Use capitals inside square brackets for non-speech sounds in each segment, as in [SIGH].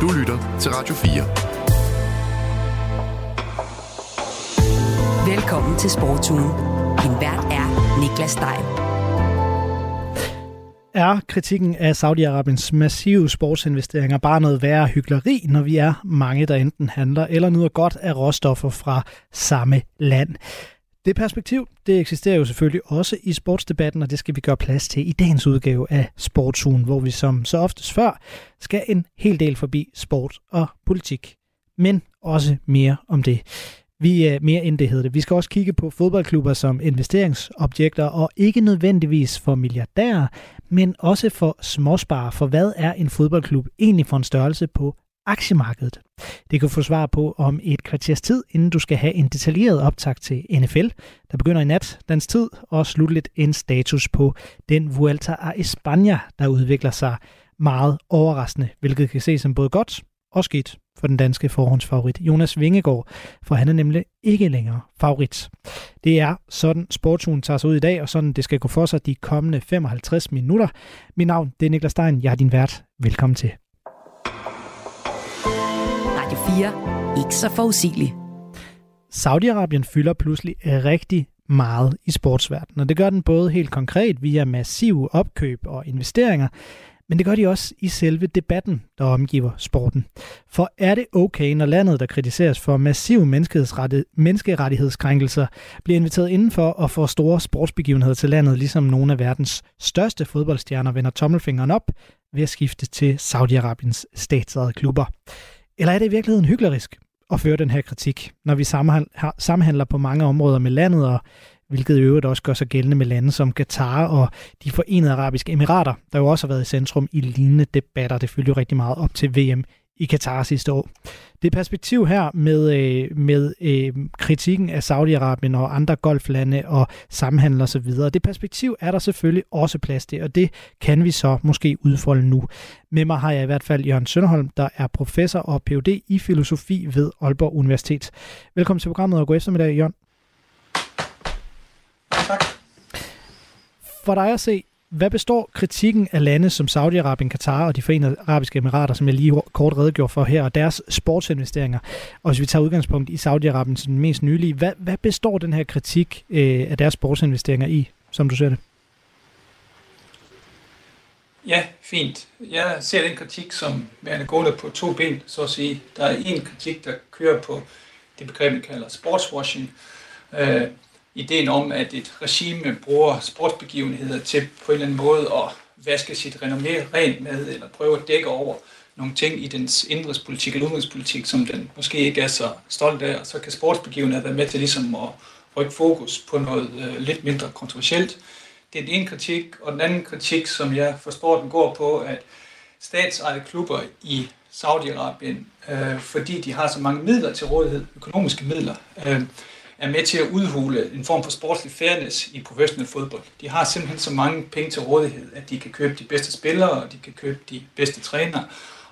Du lytter til Radio 4. Velkommen til Sportsugen. Din vært er Niklas Stein. Er kritikken af Saudi-Arabiens massive sportsinvesteringer bare noget værre hyggeleri, når vi er mange, der enten handler eller nyder godt af råstoffer fra samme land? Det perspektiv, det eksisterer jo selvfølgelig også i sportsdebatten, og det skal vi gøre plads til i dagens udgave af Sportsugen, hvor vi som så oftest før skal en hel del forbi sport og politik. Men også mere om det. Vi er mere end det hedder det. Vi skal også kigge på fodboldklubber som investeringsobjekter, og ikke nødvendigvis for milliardærer, men også for småsparer. For hvad er en fodboldklub egentlig for en størrelse på aktiemarkedet. Det kan få svar på om et kvarters tid, inden du skal have en detaljeret optag til NFL, der begynder i nat, dansk tid, og slutligt en status på den Vuelta a España, der udvikler sig meget overraskende, hvilket kan ses som både godt og skidt for den danske forhåndsfavorit Jonas Vingegaard, for han er nemlig ikke længere favorit. Det er sådan sportsugen tager sig ud i dag, og sådan det skal gå for sig de kommende 55 minutter. Mit navn det er Niklas Stein, jeg er din vært. Velkommen til. 4. Ikke så forudsigelig. Saudi-Arabien fylder pludselig rigtig meget i sportsverdenen, og det gør den både helt konkret via massive opkøb og investeringer, men det gør de også i selve debatten, der omgiver sporten. For er det okay, når landet, der kritiseres for massive menneskerettighedskrænkelser, bliver inviteret indenfor og får store sportsbegivenheder til landet, ligesom nogle af verdens største fodboldstjerner vender tommelfingeren op ved at skifte til Saudi-Arabiens statsejede klubber? Eller er det i virkeligheden hyklerisk at føre den her kritik, når vi samhandler på mange områder med landet, og hvilket i øvrigt også gør sig gældende med lande som Katar og de forenede arabiske emirater, der jo også har været i centrum i lignende debatter. Det følger jo rigtig meget op til VM i Katar sidste år. Det perspektiv her med, øh, med øh, kritikken af Saudi-Arabien og andre golflande og samhandel osv., det perspektiv er der selvfølgelig også plads til, og det kan vi så måske udfolde nu. Med mig har jeg i hvert fald Jørgen Sønderholm, der er professor og Ph.D. i filosofi ved Aalborg Universitet. Velkommen til programmet og god eftermiddag, Jørgen. Tak. For dig at se, hvad består kritikken af lande som Saudi-Arabien, Katar og de forenede arabiske emirater, som jeg lige kort redegjorde for her, og deres sportsinvesteringer? Og hvis vi tager udgangspunkt i Saudi-Arabien som den mest nylige, hvad, hvad består den her kritik øh, af deres sportsinvesteringer i, som du ser det? Ja, fint. Jeg ser den kritik som værende gående på to ben, så at sige. Der er en kritik, der kører på det begreb, vi kalder sportswashing. Øh, ideen om, at et regime bruger sportsbegivenheder til på en eller anden måde at vaske sit renommé rent med, eller prøve at dække over nogle ting i dens indrigspolitik eller udenrigspolitik, som den måske ikke er så stolt af, og så kan sportsbegivenheder være med til ligesom at rykke fokus på noget øh, lidt mindre kontroversielt. Det er den ene kritik, og den anden kritik, som jeg forstår, den går på, at statsejede klubber i Saudi-Arabien, øh, fordi de har så mange midler til rådighed, økonomiske midler, øh, er med til at udhule en form for sportslig fairness i professionel fodbold. De har simpelthen så mange penge til rådighed, at de kan købe de bedste spillere, og de kan købe de bedste trænere.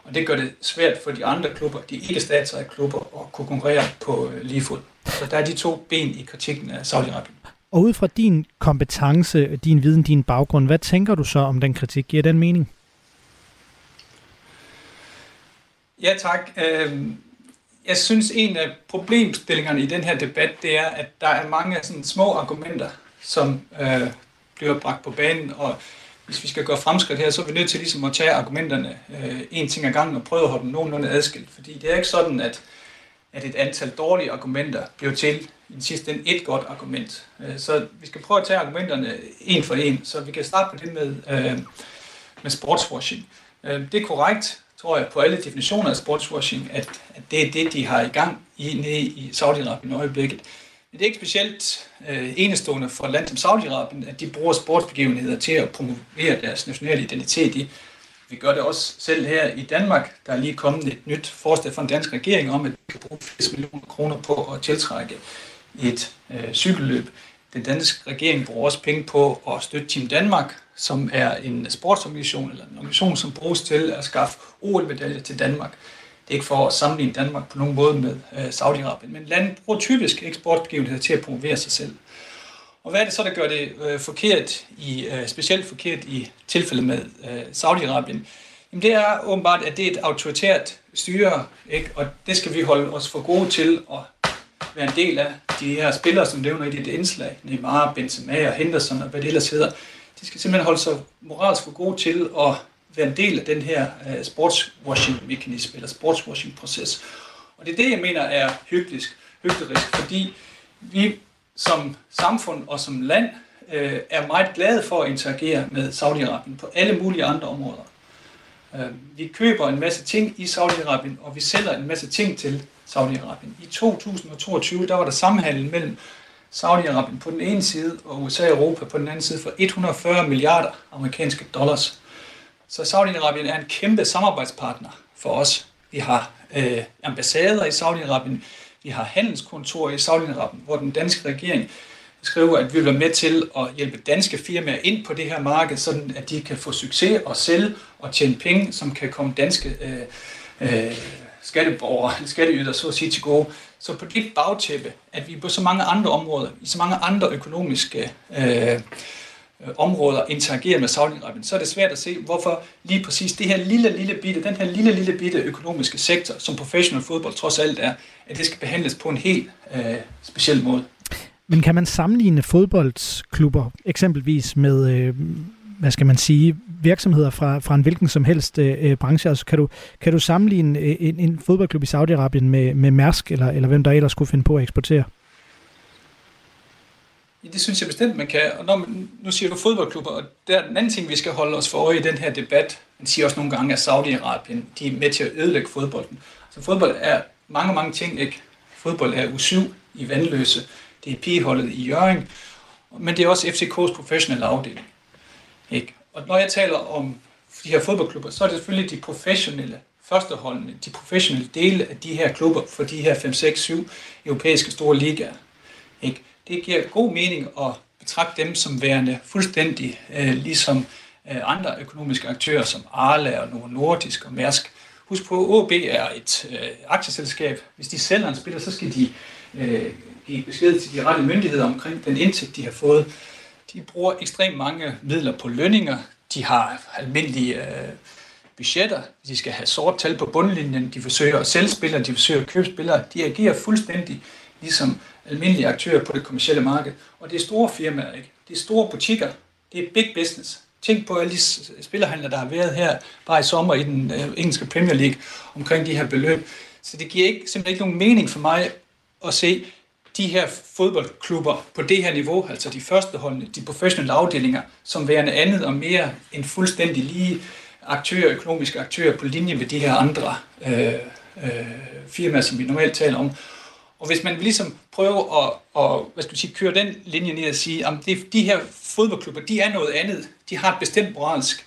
Og det gør det svært for de andre klubber, de ikke statsejede klubber, at kunne konkurrere på øh, lige fod. Så der er de to ben i kritikken af Saudi-Arabien. Og ud fra din kompetence, din viden, din baggrund, hvad tænker du så om den kritik? Giver den mening? Ja, tak. Øhm, jeg synes, en af problemstillingerne i den her debat, det er, at der er mange sådan små argumenter, som øh, bliver bragt på banen, og hvis vi skal gøre fremskridt her, så er vi nødt til ligesom at tage argumenterne øh, en ting ad gangen og prøve at holde dem nogenlunde adskilt. Fordi det er ikke sådan, at, at et antal dårlige argumenter bliver til i den sidste ende et godt argument. Øh, så vi skal prøve at tage argumenterne en for en, så vi kan starte på det med, øh, med sportswashing. Øh, det er korrekt, tror jeg, på alle definitioner af sportswashing, at, at det er det, de har i gang i, nede i Saudi-Arabien i øjeblikket. Men det er ikke specielt øh, enestående for et land som Saudi-Arabien, at de bruger sportsbegivenheder til at promovere deres nationale identitet i. Vi gør det også selv her i Danmark. Der er lige kommet et nyt forslag fra den danske regering om, at vi kan bruge 80 millioner kroner på at tiltrække et øh, cykelløb. Den danske regering bruger også penge på at støtte Team Danmark, som er en sportsorganisation, eller en organisation, som bruges til at skaffe OL-medaljer til Danmark. Det er ikke for at sammenligne Danmark på nogen måde med øh, Saudi-Arabien, men landet bruger typisk eksportbegivenheder til at promovere sig selv. Og hvad er det så, der gør det øh, forkert, i, øh, specielt forkert i tilfældet med øh, Saudi-Arabien? Jamen det er åbenbart, at det er et autoritært styre, ikke? og det skal vi holde os for gode til at være en del af. De her spillere, som nævner i dit indslag, Neymar, Benzema og Henderson og hvad det ellers hedder, de skal simpelthen holde sig moralsk for gode til at være en del af den her uh, sportswashing-mekanisme, eller sportswashing-proces. Og det er det, jeg mener er hyggeligt, hyggeligt fordi vi som samfund og som land øh, er meget glade for at interagere med Saudi-Arabien på alle mulige andre områder. Øh, vi køber en masse ting i Saudi-Arabien, og vi sælger en masse ting til Saudi-Arabien. I 2022 der var der samhandel mellem Saudi-Arabien på den ene side og USA og Europa på den anden side for 140 milliarder amerikanske dollars. Så Saudi-Arabien er en kæmpe samarbejdspartner for os. Vi har øh, ambassader i Saudi-Arabien, vi har handelskontorer i Saudi-Arabien, hvor den danske regering skriver, at vi vil være med til at hjælpe danske firmaer ind på det her marked, sådan at de kan få succes og sælge og tjene penge, som kan komme danske øh, øh, skatteborgere, skatteyder, så at sige, til gode. Så på det bagtæppe, at vi på så mange andre områder, i så mange andre økonomiske øh, områder interagerer med Saudi-Arabien, så er det svært at se, hvorfor lige præcis det her lille, lille bitte, den her lille, lille bitte økonomiske sektor, som professional fodbold trods alt er, at det skal behandles på en helt øh, speciel måde. Men kan man sammenligne fodboldklubber eksempelvis med, øh, hvad skal man sige, virksomheder fra, fra en hvilken som helst øh, øh branche? Altså kan du, kan du sammenligne øh, en, en fodboldklub i Saudi-Arabien med, med Mærsk, eller, eller hvem der ellers skulle finde på at eksportere? Ja, det synes jeg bestemt, man kan. Og når man, nu siger du fodboldklubber, og der er den anden ting, vi skal holde os for øje i den her debat. Man siger også nogle gange, at Saudi-Arabien de er med til at ødelægge fodbolden. Så fodbold er mange, mange ting. Ikke? Fodbold er U7 i Vandløse det er pigeholdet i Jøring, men det er også FCK's professionelle afdeling. Ikke? Og når jeg taler om de her fodboldklubber, så er det selvfølgelig de professionelle førsteholdene, de professionelle dele af de her klubber for de her 5, 6, 7 europæiske store ligaer. Ikke? Det giver god mening at betragte dem som værende fuldstændig øh, ligesom øh, andre økonomiske aktører som Arla og Novo Nordisk og Mærsk. Husk på, at OB er et øh, aktieselskab. Hvis de sælger en spiller, så skal de øh, give besked til de rette myndigheder omkring den indtægt, de har fået. De bruger ekstremt mange midler på lønninger. De har almindelige øh, budgetter. De skal have sort tal på bundlinjen. De forsøger at sælge spillere. De forsøger at købe spillere. De agerer fuldstændig ligesom almindelige aktører på det kommercielle marked. Og det er store firmaer, ikke? Det er store butikker. Det er big business. Tænk på alle de spillerhandler, der har været her bare i sommer i den øh, engelske Premier League omkring de her beløb. Så det giver ikke, simpelthen ikke nogen mening for mig at se de her fodboldklubber på det her niveau, altså de førsteholdene, de professionelle afdelinger, som værende andet og mere en fuldstændig lige aktører, økonomiske aktører på linje med de her andre øh, øh, firmaer, som vi normalt taler om. Og hvis man ligesom prøver at, at hvad skal sige, køre den linje ned og sige, at de her fodboldklubber, de er noget andet. De har et bestemt moralsk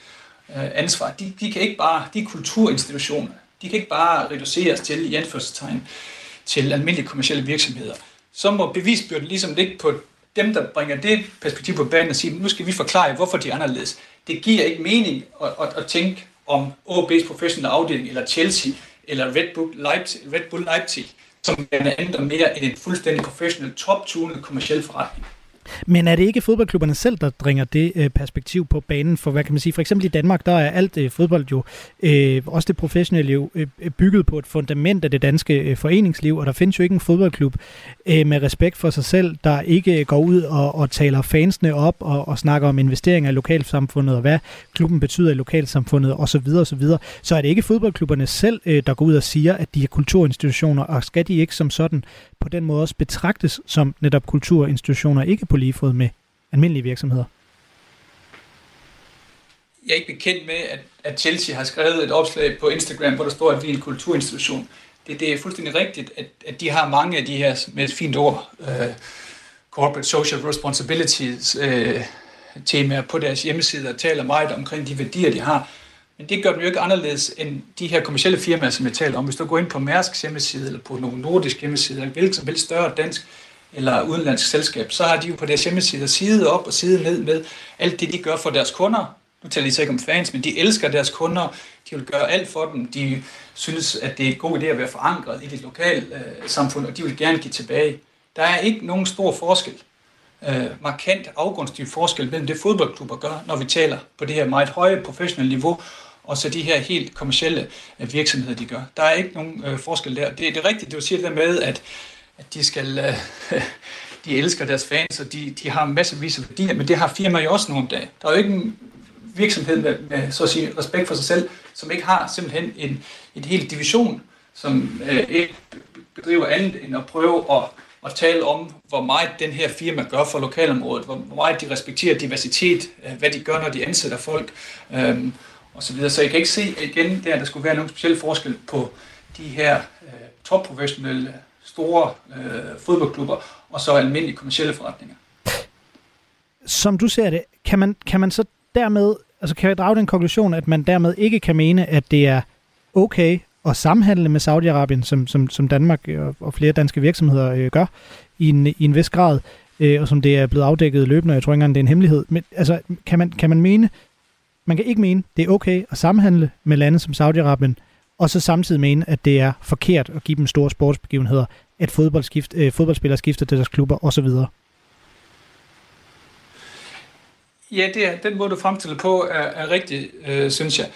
øh, ansvar. De, de kan ikke bare, de er kulturinstitutioner. De kan ikke bare reduceres til, i anførselstegn, til almindelige kommersielle virksomheder så må bevisbyrden ligesom ligge på dem, der bringer det perspektiv på banen og siger, nu skal vi forklare, hvorfor de er anderledes. Det giver ikke mening at, at, at tænke om OB's professionelle afdeling, eller Chelsea, eller Red Bull Leipzig, Red Bull Leipzig som er andet og mere end en fuldstændig professionel, top-tunet kommersiel forretning. Men er det ikke fodboldklubberne selv, der bringer det øh, perspektiv på banen? For hvad kan man sige? For eksempel i Danmark, der er alt øh, fodbold jo, øh, også det professionelle jo, øh, øh bygget på et fundament af det danske øh, foreningsliv, og der findes jo ikke en fodboldklub øh, med respekt for sig selv, der ikke øh, går ud og, og taler fansene op og, og snakker om investeringer i lokalsamfundet, og hvad klubben betyder i lokalsamfundet osv. osv. Så er det ikke fodboldklubberne selv, øh, der går ud og siger, at de er kulturinstitutioner, og skal de ikke som sådan på den måde også betragtes som netop kulturinstitutioner, ikke på lige fod med almindelige virksomheder? Jeg er ikke bekendt med, at, at Chelsea har skrevet et opslag på Instagram, hvor der står, at vi er en kulturinstitution. Det, det er fuldstændig rigtigt, at, at de har mange af de her, med et fint ord, uh, corporate social responsibilities uh, temaer på deres hjemmeside og taler meget omkring de værdier, de har. Men det gør dem jo ikke anderledes end de her kommersielle firmaer, som jeg taler om. Hvis du går ind på Mærsk hjemmeside, eller på nogle nordisk hjemmeside, eller hvilket som helst større dansk eller udenlandsk selskab, så har de jo på deres hjemmeside side op og side ned med alt det, de gør for deres kunder. Nu taler de så ikke om fans, men de elsker deres kunder. De vil gøre alt for dem. De synes, at det er en god idé at være forankret i det lokale øh, samfund, og de vil gerne give tilbage. Der er ikke nogen stor forskel, øh, markant afgrundsdyb forskel mellem det fodboldklubber gør, når vi taler på det her meget høje professionelle niveau, og så de her helt kommersielle øh, virksomheder, de gør. Der er ikke nogen øh, forskel der. Det, det er rigtigt, du siger det med, at, at de skal... Øh, [LAUGHS] de elsker deres fans, og de, de har masservis af værdier, men det har firmaer jo også nogle dage. Der er jo ikke en virksomhed med, med så at sige, respekt for sig selv, som ikke har simpelthen en, en hel division, som øh, ikke bedriver andet end at prøve at, at tale om, hvor meget den her firma gør for lokalområdet, hvor meget de respekterer diversitet, øh, hvad de gør, når de ansætter folk, øh, og så videre. Så jeg kan ikke se igen, der, der skulle være nogen speciel forskel på de her øh, topprofessionelle, store øh, fodboldklubber, og så almindelige kommersielle forretninger. Som du ser det, kan man, kan man så dermed, altså kan jeg drage den konklusion, at man dermed ikke kan mene, at det er okay at samhandle med Saudi-Arabien, som, som, som Danmark øh, og, og flere danske virksomheder øh, gør i en, i en vis grad, øh, og som det er blevet afdækket løbende, og jeg tror ikke engang, det er en hemmelighed. Men altså, kan man, kan man mene, man kan ikke mene, det er okay at samhandle med lande som Saudi-Arabien, og så samtidig mene, at det er forkert at give dem store sportsbegivenheder, at fodboldskift, øh, fodboldspillere skifter til deres klubber osv.? Ja, det er, den måde, du fremstiller på, er, er rigtig, øh, synes jeg.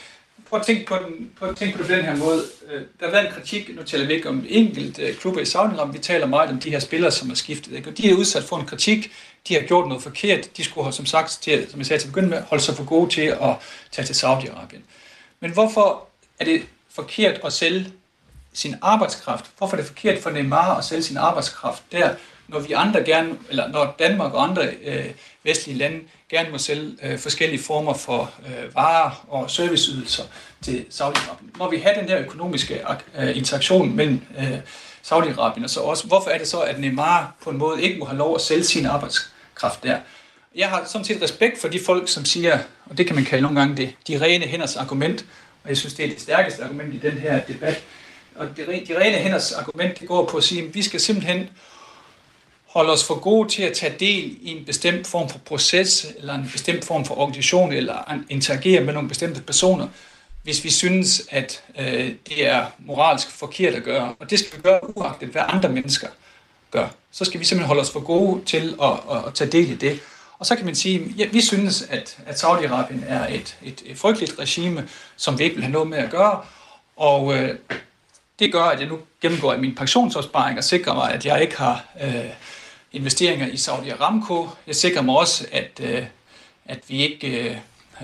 Prøv at tænke på, den, prøv at tænke på det på den her måde. Øh, der har været en kritik, nu taler vi ikke om enkelt øh, klubber i saudi vi taler meget om de her spillere, som er skiftet. Ikke? Og de er udsat for en kritik, de har gjort noget forkert, de skulle have, som sagt, til, som jeg sagde til at begynde med, holde sig for gode til at tage til Saudi-Arabien. Men hvorfor er det forkert at sælge sin arbejdskraft? Hvorfor er det forkert for Neymar at sælge sin arbejdskraft der, når vi andre gerne, eller når Danmark og andre øh, vestlige lande gerne må sælge øh, forskellige former for øh, varer og serviceydelser til Saudi-Arabien. Må vi have den der økonomiske øh, interaktion mellem øh, Saudi-Arabien og så også, hvorfor er det så, at Neymar på en måde ikke må have lov at sælge sin arbejdskraft der? Jeg har sådan set respekt for de folk, som siger, og det kan man kalde nogle gange det, de rene hænders argument, og jeg synes, det er det stærkeste argument i den her debat. Og de, de rene hænders argument, det går på at sige, at vi skal simpelthen holde os for gode til at tage del i en bestemt form for proces, eller en bestemt form for organisation, eller interagere med nogle bestemte personer, hvis vi synes, at øh, det er moralsk forkert at gøre. Og det skal vi gøre uagtet, hvad andre mennesker gør. Så skal vi simpelthen holde os for gode til at, at, at tage del i det. Og så kan man sige, ja, vi synes, at, at Saudi-Arabien er et, et, et frygteligt regime, som vi ikke vil have noget med at gøre. Og øh, det gør, at jeg nu gennemgår min pensionsopsparing og sikrer mig, at jeg ikke har øh, investeringer i Saudi Aramco. Jeg sikrer mig også, at, øh, at vi ikke øh,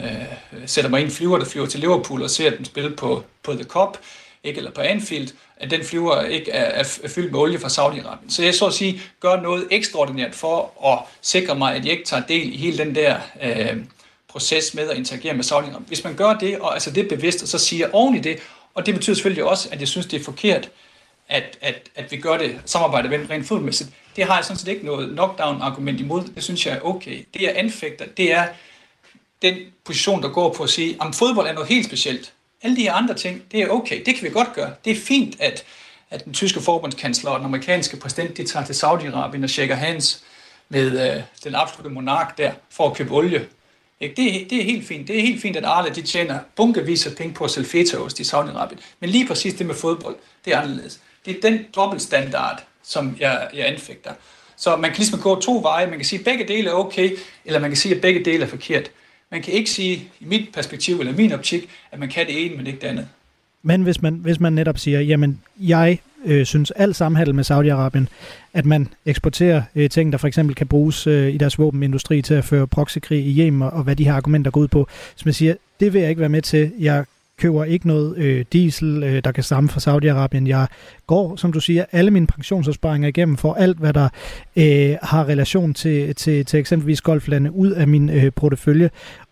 øh, sætter mig ind i flyver, der flyver til Liverpool og ser dem spille på, på The Cup, ikke, eller på Anfield, at den flyver ikke er, er, fyldt med olie fra Saudi-Arabien. Så jeg så at sige gør noget ekstraordinært for at sikre mig, at jeg ikke tager del i hele den der øh, proces med at interagere med Saudi-Arabien. Hvis man gør det, og altså det er bevidst, og så siger oven i det, og det betyder selvfølgelig også, at jeg synes, det er forkert, at, at, at vi gør det samarbejde rent fodmæssigt. Det har jeg sådan set ikke noget knockdown-argument imod. Det synes jeg er okay. Det jeg anfægter, det er den position, der går på at sige, at fodbold er noget helt specielt. Alle de her andre ting, det er okay. Det kan vi godt gøre. Det er fint, at, at den tyske forbundskansler og den amerikanske præsident, de tager til Saudi-Arabien og shaker hands med øh, den absolutte monark der, for at købe olie. Ikke? Det, det er helt fint. Det er helt fint, at Arla de tjener bunkevis af penge på at sælge fetaost i Saudi-Arabien. Men lige præcis det med fodbold, det er anderledes. Det er den dobbeltstandard, som jeg, jeg anfægter. Så man kan ligesom gå to veje. Man kan sige, at begge dele er okay, eller man kan sige, at begge dele er forkert. Man kan ikke sige, i mit perspektiv eller min optik, at man kan det ene, men ikke det andet. Men hvis man, hvis man netop siger, jamen jeg øh, synes al samhandel med Saudi-Arabien, at man eksporterer øh, ting, der for eksempel kan bruges øh, i deres våbenindustri til at føre proxykrig i Yemen, og, og hvad de her argumenter går ud på. Så man siger, det vil jeg ikke være med til. Jeg køber ikke noget øh, diesel, øh, der kan stamme fra Saudi-Arabien. Jeg går, som du siger, alle mine pensionsopsparinger igennem for alt, hvad der øh, har relation til, til, til eksempelvis golflande ud af min øh, portefølje.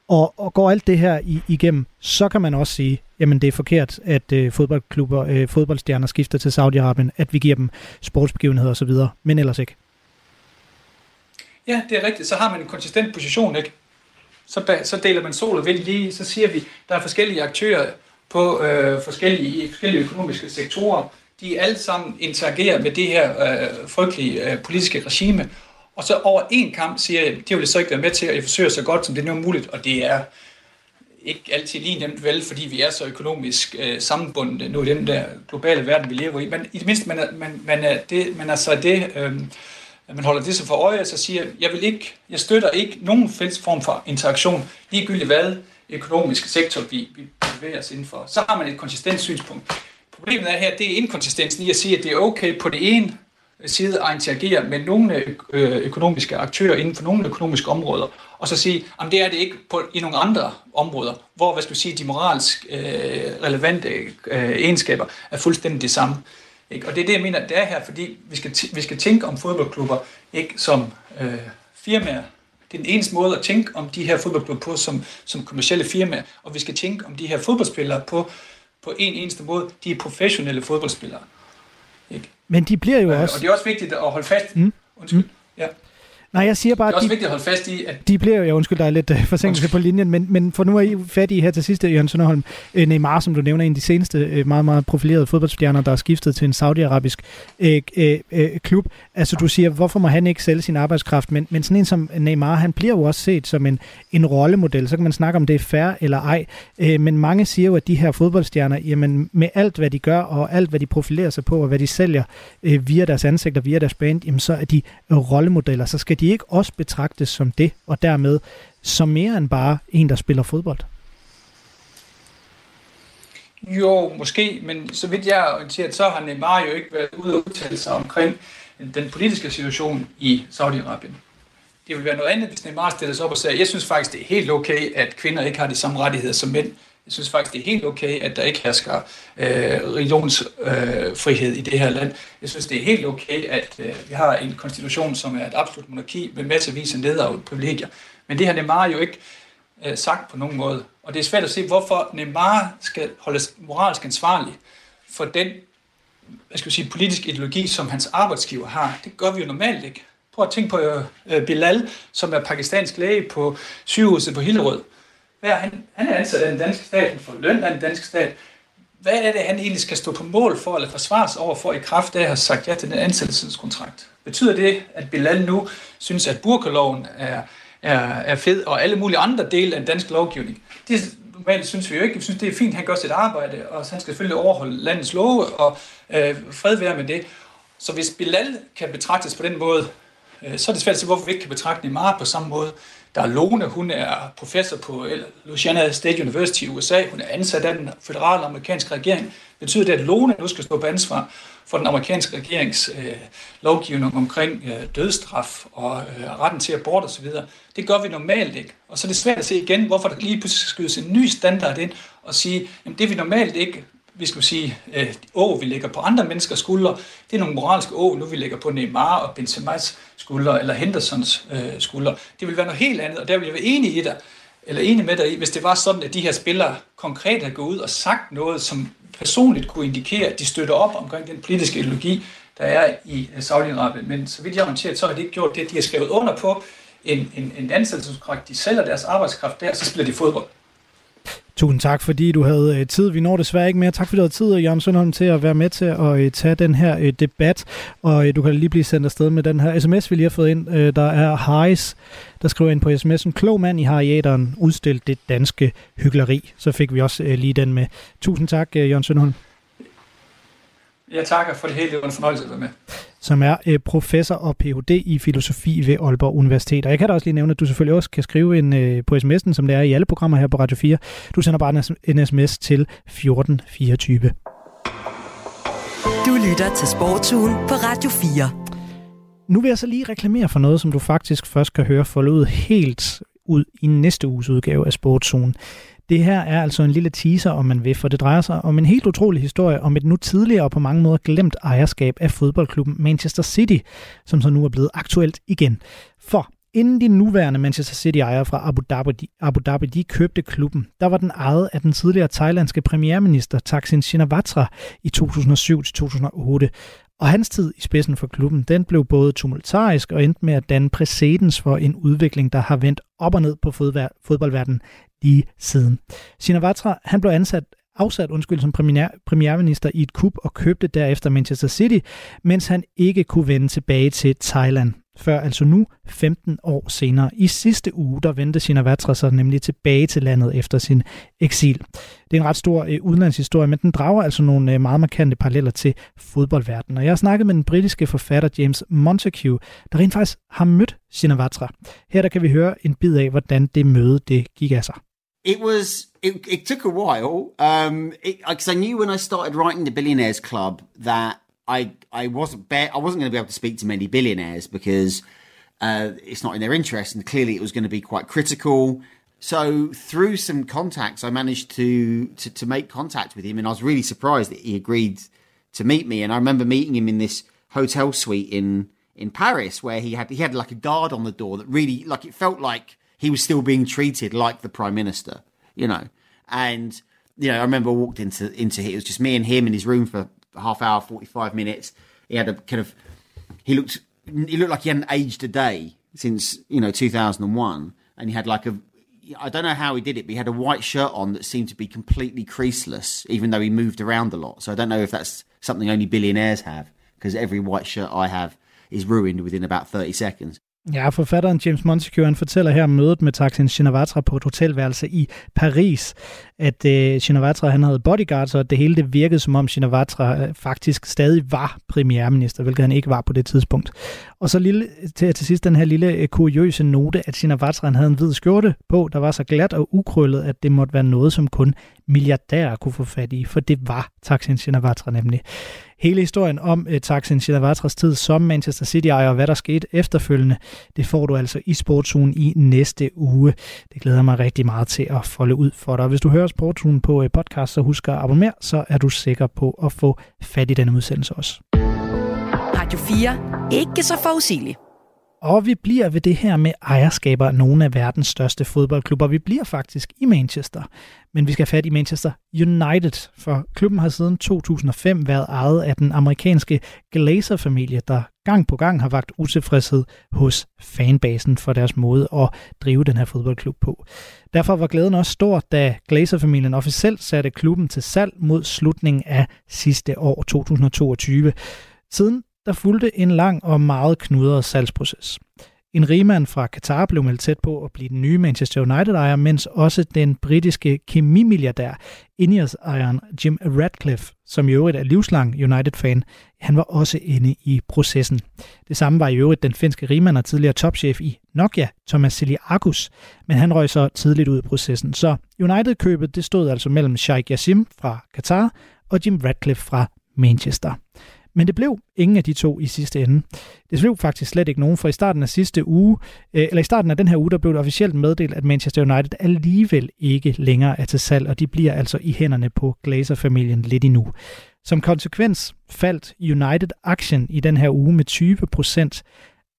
Og, og går alt det her i, igennem, så kan man også sige, jamen det er forkert, at øh, fodboldklubber, øh, fodboldstjerner skifter til Saudi-Arabien, at vi giver dem sportsbegivenheder osv., men ellers ikke. Ja, det er rigtigt. Så har man en konsistent position, ikke? Så, så deler man sol og vind lige, så siger vi, der er forskellige aktører på øh, forskellige, forskellige økonomiske sektorer. De alle sammen interagerer med det her øh, frygtelige øh, politiske regime, og så over en kamp siger jeg, det vil jeg så ikke være med til, at jeg forsøger så godt, som det nu er muligt, og det er ikke altid lige nemt vel, fordi vi er så økonomisk øh, sammenbundet nu i den der globale verden, vi lever i. Men i det mindste, man er, man, man er, det, man er så det, øh, man holder det så for øje, så siger jeg vil ikke, jeg støtter ikke nogen fælles form for interaktion, ligegyldigt hvad økonomiske sektor, vi, vi bevæger os indenfor. Så har man et konsistent synspunkt. Problemet er her, det er inkonsistensen i at sige, at det er okay på det ene sidde at interagere med nogle øh, økonomiske aktører inden for nogle økonomiske områder, og så sige, at det er det ikke på, i nogle andre områder, hvor hvad skal vi sige, de moralsk øh, relevante øh, egenskaber er fuldstændig det samme. Ikke? Og det er det, jeg mener, det er her, fordi vi skal, vi skal tænke om fodboldklubber ikke som øh, firmaer. Det er den eneste måde at tænke om de her fodboldklubber på som, som kommersielle firmaer, og vi skal tænke om de her fodboldspillere på, på en eneste måde. De er professionelle fodboldspillere. Men de bliver jo øh, også... Og det er også vigtigt at holde fast. Mm. Undskyld. Mm. Ja. Nej, jeg siger bare, det er også de, vigtigt at holde fast i, at... De bliver jo, undskyld, der er lidt uh, forsinkelse på linjen, men, men for nu er I fat i her til sidste, Jørgen Sønderholm. Uh, Neymar, som du nævner, en af de seneste uh, meget, meget profilerede fodboldstjerner, der er skiftet til en saudiarabisk uh, uh, uh, klub. Altså, du siger, hvorfor må han ikke sælge sin arbejdskraft? Men, men sådan en som Neymar, han bliver jo også set som en, en rollemodel. Så kan man snakke om, det er fair eller ej. Uh, men mange siger jo, at de her fodboldstjerner, jamen med alt, hvad de gør, og alt, hvad de profilerer sig på, og hvad de sælger uh, via deres ansigter, via deres band, jamen så er de rollemodeller. Så skal de ikke også betragtes som det, og dermed som mere end bare en, der spiller fodbold? Jo, måske, men så vidt jeg er orienteret, så har Neymar jo ikke været ude og udtale sig omkring den politiske situation i Saudi-Arabien. Det vil være noget andet, hvis Neymar stillede sig op og siger, jeg synes faktisk, det er helt okay, at kvinder ikke har de samme rettigheder som mænd. Jeg synes faktisk, det er helt okay, at der ikke hersker øh, religionsfrihed øh, i det her land. Jeg synes, det er helt okay, at øh, vi har en konstitution, som er et absolut monarki med masservis af neder og privilegier. Men det har Neymar jo ikke øh, sagt på nogen måde. Og det er svært at se, hvorfor Neymar skal holdes moralsk ansvarlig for den hvad skal vi sige, politisk ideologi, som hans arbejdsgiver har. Det gør vi jo normalt ikke. Prøv at tænke på øh, øh Bilal, som er pakistansk læge på sygehuset på Hillerød. Hvad er han? Han er ansat af den danske stat, han får løn af den danske stat. Hvad er det, han egentlig skal stå på mål for, eller forsvares over for i kraft af at have sagt ja til den ansættelseskontrakt? Betyder det, at Bilal nu synes, at burkaloven er, er, er fed, og alle mulige andre dele af den danske lovgivning? Det normalt synes vi jo ikke. Vi synes, det er fint, at han gør sit arbejde, og han skal selvfølgelig overholde landets love, og øh, fred være med det. Så hvis Bilal kan betragtes på den måde, øh, så er det svært at se, hvorfor vi ikke kan betragte Neymar på samme måde. Der er Lone, hun er professor på Louisiana State University i USA. Hun er ansat af den federale amerikanske regering. Betyder det, at Lone nu skal stå på ansvar for den amerikanske regerings øh, lovgivning omkring øh, dødsstraf og øh, retten til abort osv. Det gør vi normalt ikke. Og så er det svært at se igen, hvorfor der lige pludselig skal skydes en ny standard ind og sige, at det vi normalt ikke vi skal sige, øh, å, vi lægger på andre menneskers skuldre, det er nogle moralske å, nu vi lægger på Neymar og Benzema's skuldre, eller Hendersons øh, skuldre. Det vil være noget helt andet, og der vil jeg være enig i dig, eller enig med dig i, hvis det var sådan, at de her spillere konkret havde gået ud og sagt noget, som personligt kunne indikere, at de støtter op omkring den politiske ideologi, der er i øh, Saudi-Arabien. Men så vidt jeg orienteret, så har de ikke gjort det. De har skrevet under på en, en, en ansættelseskontrakt. De sælger deres arbejdskraft der, så spiller de fodbold. Tusind tak, fordi du havde øh, tid. Vi når desværre ikke mere. Tak, fordi du havde tid, øh, Jørgen Sønderholm, til at være med til at øh, tage den her debat. Og du kan lige blive sendt afsted med den her sms, vi lige har fået ind. Der er Harris, der skriver ind på sms'en, klog mand i harriateren, udstil det danske hyggeleri. Så fik vi også lige den med. Tusind tak, Jørgen Sønderholm. Jeg takker for det hele. Det var en fornøjelse at være med som er øh, professor og Ph.D. i filosofi ved Aalborg Universitet. Og jeg kan da også lige nævne, at du selvfølgelig også kan skrive en, øh, på sms'en, som det er i alle programmer her på Radio 4. Du sender bare en sms til 1424. Du lytter til Sportsugen på Radio 4. Nu vil jeg så lige reklamere for noget, som du faktisk først kan høre folde ud helt ud i næste uges udgave af Sportsugen. Det her er altså en lille teaser, om man vil, for det drejer sig om en helt utrolig historie om et nu tidligere og på mange måder glemt ejerskab af fodboldklubben Manchester City, som så nu er blevet aktuelt igen. For Inden de nuværende Manchester City-ejere fra Abu Dhabi, Abu Dhabi de købte klubben, der var den ejet af den tidligere thailandske premierminister Thaksin Shinawatra i 2007-2008. Og hans tid i spidsen for klubben, den blev både tumultarisk og endte med at danne præcedens for en udvikling, der har vendt op og ned på fodboldverdenen lige siden. Shinawatra, han blev ansat afsat undskyld, som premier, premierminister i et kup og købte derefter Manchester City, mens han ikke kunne vende tilbage til Thailand før altså nu 15 år senere. I sidste uge, der vendte Shinawatra sig nemlig tilbage til landet efter sin eksil. Det er en ret stor øh, udenlandshistorie, men den drager altså nogle øh, meget markante paralleller til fodboldverdenen. Og jeg har snakket med den britiske forfatter James Montague, der rent faktisk har mødt Shinawatra. Her der kan vi høre en bid af, hvordan det møde det gik af sig. It was. It, it took a while because um, I knew when I started writing the Billionaires Club that I I wasn't be- I wasn't going to be able to speak to many billionaires because uh, it's not in their interest, and clearly it was going to be quite critical. So through some contacts, I managed to, to to make contact with him, and I was really surprised that he agreed to meet me. And I remember meeting him in this hotel suite in in Paris where he had he had like a guard on the door that really like it felt like he was still being treated like the prime minister, you know. And you know, I remember I walked into into it was just me and him in his room for half hour, forty five minutes. He had a kind of he looked he looked like he hadn't aged a day since you know two thousand and one, and he had like a I don't know how he did it, but he had a white shirt on that seemed to be completely creaseless, even though he moved around a lot. So I don't know if that's something only billionaires have, because every white shirt I have is ruined within about 30 seconds. Ja, forfatteren James Montague, han fortæller her om mødet med Taksin Shinawatra på et hotelværelse i Paris, at øh, Shinawatra han havde bodyguards, og at det hele det virkede som om Shinawatra øh, faktisk stadig var premierminister, hvilket han ikke var på det tidspunkt. Og så lille, til, til sidst den her lille øh, kuriøse note, at Shinawatra han havde en hvid skjorte på, der var så glat og ukrøllet, at det måtte være noget, som kun milliardærer kunne få fat i, for det var Taksin Shinawatra nemlig. Hele historien om øh, uh, Taksin Shinawatras tid som Manchester City-ejer og hvad der skete efterfølgende, det får du altså i Sportsugen i næste uge. Det glæder mig rigtig meget til at folde ud for dig. Hvis du hører Sportsugen på uh, podcast, så husk at abonnere, så er du sikker på at få fat i denne udsendelse også. Radio 4. Ikke så forudsigeligt. Og vi bliver ved det her med ejerskaber af nogle af verdens største fodboldklubber. Vi bliver faktisk i Manchester, men vi skal fat i Manchester United, for klubben har siden 2005 været ejet af den amerikanske Glazer-familie, der gang på gang har vagt utilfredshed hos fanbasen for deres måde at drive den her fodboldklub på. Derfor var glæden også stor, da Glazer-familien officielt satte klubben til salg mod slutningen af sidste år 2022. Siden der fulgte en lang og meget knudret salgsproces. En rigmand fra Qatar blev meldt tæt på at blive den nye Manchester United-ejer, mens også den britiske kemimilliardær, Ineos-ejeren Jim Radcliffe, som i øvrigt er livslang United-fan, han var også inde i processen. Det samme var i øvrigt den finske rigmand og tidligere topchef i Nokia, Thomas Siliakus, men han røg så tidligt ud af processen. Så United-købet det stod altså mellem Sheikh Yassim fra Qatar og Jim Radcliffe fra Manchester. Men det blev ingen af de to i sidste ende. Det blev faktisk slet ikke nogen, for i starten af sidste uge, øh, eller i starten af den her uge, der blev det officielt meddelt, at Manchester United alligevel ikke længere er til salg, og de bliver altså i hænderne på Glazer-familien lidt endnu. Som konsekvens faldt United-aktien i den her uge med 20 procent,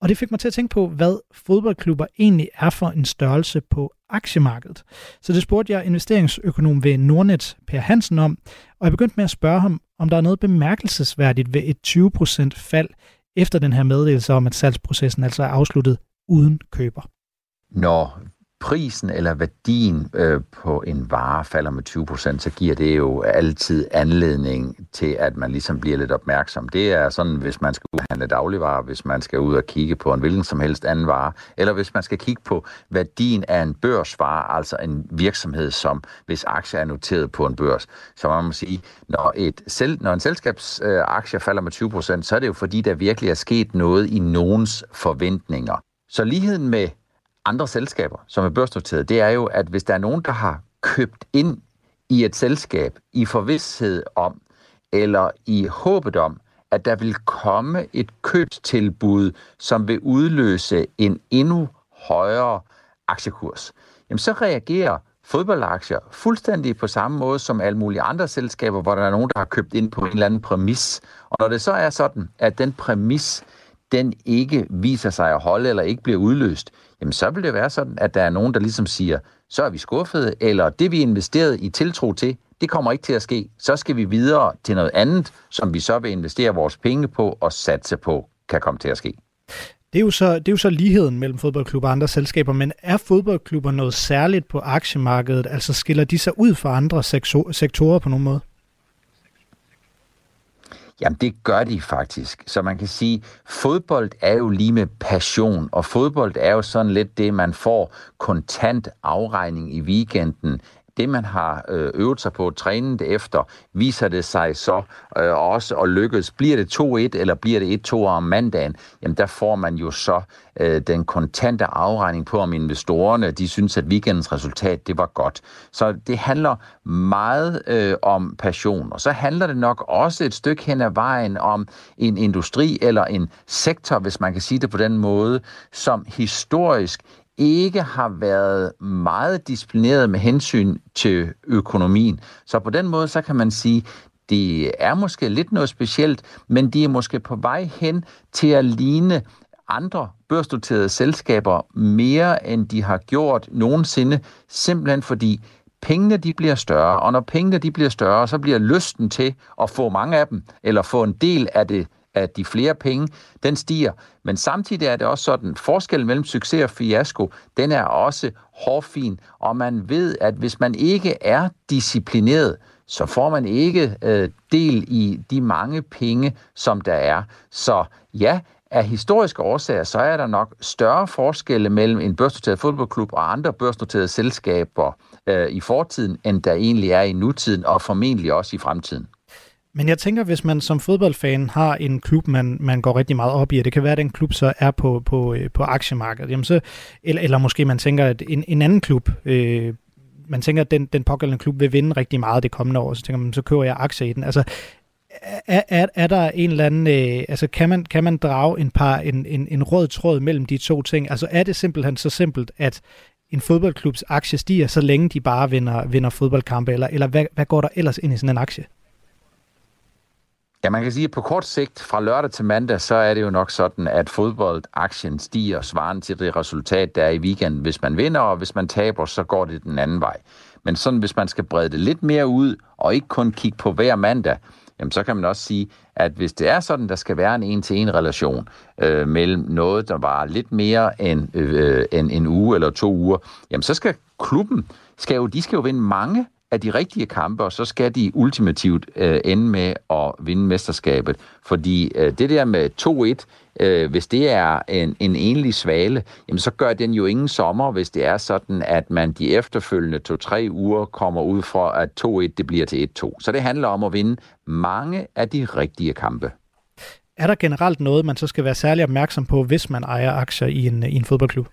og det fik mig til at tænke på, hvad fodboldklubber egentlig er for en størrelse på aktiemarkedet. Så det spurgte jeg investeringsøkonom ved Nordnet, Per Hansen, om, og jeg begyndte med at spørge ham, om der er noget bemærkelsesværdigt ved et 20% fald efter den her meddelelse om, at salgsprocessen altså er afsluttet uden køber. Når prisen eller værdien øh, på en vare falder med 20% så giver det jo altid anledning til, at man ligesom bliver lidt opmærksom. Det er sådan, hvis man skal ud og handle dagligvarer, hvis man skal ud og kigge på en hvilken som helst anden vare, eller hvis man skal kigge på værdien af en børsvare, altså en virksomhed, som hvis aktier er noteret på en børs. Så man må sige, når, et, selv, når en selskabsaktie øh, falder med 20% så er det jo fordi, der virkelig er sket noget i nogens forventninger. Så ligheden med andre selskaber, som er børsnoteret, det er jo, at hvis der er nogen, der har købt ind i et selskab i forvidshed om, eller i håbet om, at der vil komme et købstilbud, som vil udløse en endnu højere aktiekurs, jamen så reagerer fodboldaktier fuldstændig på samme måde som alle mulige andre selskaber, hvor der er nogen, der har købt ind på en eller anden præmis. Og når det så er sådan, at den præmis, den ikke viser sig at holde eller ikke bliver udløst, jamen så vil det være sådan, at der er nogen, der ligesom siger, så er vi skuffede, eller det vi investerede i tiltro til, det kommer ikke til at ske. Så skal vi videre til noget andet, som vi så vil investere vores penge på og satse på, kan komme til at ske. Det er, jo så, det er jo så ligheden mellem fodboldklubber og andre selskaber, men er fodboldklubber noget særligt på aktiemarkedet? Altså skiller de sig ud fra andre sektorer på nogen måde? Jamen det gør de faktisk. Så man kan sige, fodbold er jo lige med passion, og fodbold er jo sådan lidt det, man får kontant afregning i weekenden. Det man har øh, øvet sig på, trænet efter, viser det sig så øh, også at lykkes. Bliver det 2-1, eller bliver det 1-2 om mandagen, jamen der får man jo så øh, den kontante afregning på, om investorerne de synes, at weekendens resultat det var godt. Så det handler meget øh, om passion, og så handler det nok også et stykke hen ad vejen om en industri eller en sektor, hvis man kan sige det på den måde, som historisk ikke har været meget disciplineret med hensyn til økonomien. Så på den måde, så kan man sige, det er måske lidt noget specielt, men de er måske på vej hen til at ligne andre børsnoterede selskaber mere, end de har gjort nogensinde, simpelthen fordi pengene de bliver større, og når pengene de bliver større, så bliver lysten til at få mange af dem, eller få en del af det af de flere penge, den stiger. Men samtidig er det også sådan, forskellen mellem succes og fiasko, den er også hårfin, og man ved, at hvis man ikke er disciplineret, så får man ikke øh, del i de mange penge, som der er. Så ja, af historiske årsager, så er der nok større forskelle mellem en børsnoteret fodboldklub og andre børsnoterede selskaber øh, i fortiden, end der egentlig er i nutiden, og formentlig også i fremtiden. Men jeg tænker, hvis man som fodboldfan har en klub, man, man går rigtig meget op i, og det kan være, at den klub så er på, på, øh, på aktiemarkedet, jamen så, eller, eller måske man tænker, at en, en anden klub, øh, man tænker, at den, den pågældende klub vil vinde rigtig meget det kommende år, så tænker man, så køber jeg aktier i den. Altså, er, er, er der en eller anden, øh, altså kan man, kan man drage en, par, en, en, en rød tråd mellem de to ting? Altså er det simpelthen så simpelt, at en fodboldklubs aktie stiger, så længe de bare vinder, vinder fodboldkampe, eller, eller hvad, hvad går der ellers ind i sådan en aktie? Ja, man kan sige, at på kort sigt fra lørdag til mandag, så er det jo nok sådan, at fodboldaktien stiger svarende til det resultat, der er i weekenden. Hvis man vinder, og hvis man taber, så går det den anden vej. Men sådan, hvis man skal brede det lidt mere ud, og ikke kun kigge på hver mandag, jamen så kan man også sige, at hvis det er sådan, der skal være en en-til-en relation øh, mellem noget, der var lidt mere end, øh, øh, end en uge eller to uger, jamen så skal klubben, skal jo, de skal jo vinde mange af de rigtige kampe, og så skal de ultimativt øh, ende med at vinde mesterskabet. Fordi øh, det der med 2-1, øh, hvis det er en, en enlig svale, jamen så gør den jo ingen sommer, hvis det er sådan, at man de efterfølgende to-tre uger kommer ud fra, at 2-1 det bliver til 1-2. Så det handler om at vinde mange af de rigtige kampe. Er der generelt noget, man så skal være særlig opmærksom på, hvis man ejer aktier i en, i en fodboldklub?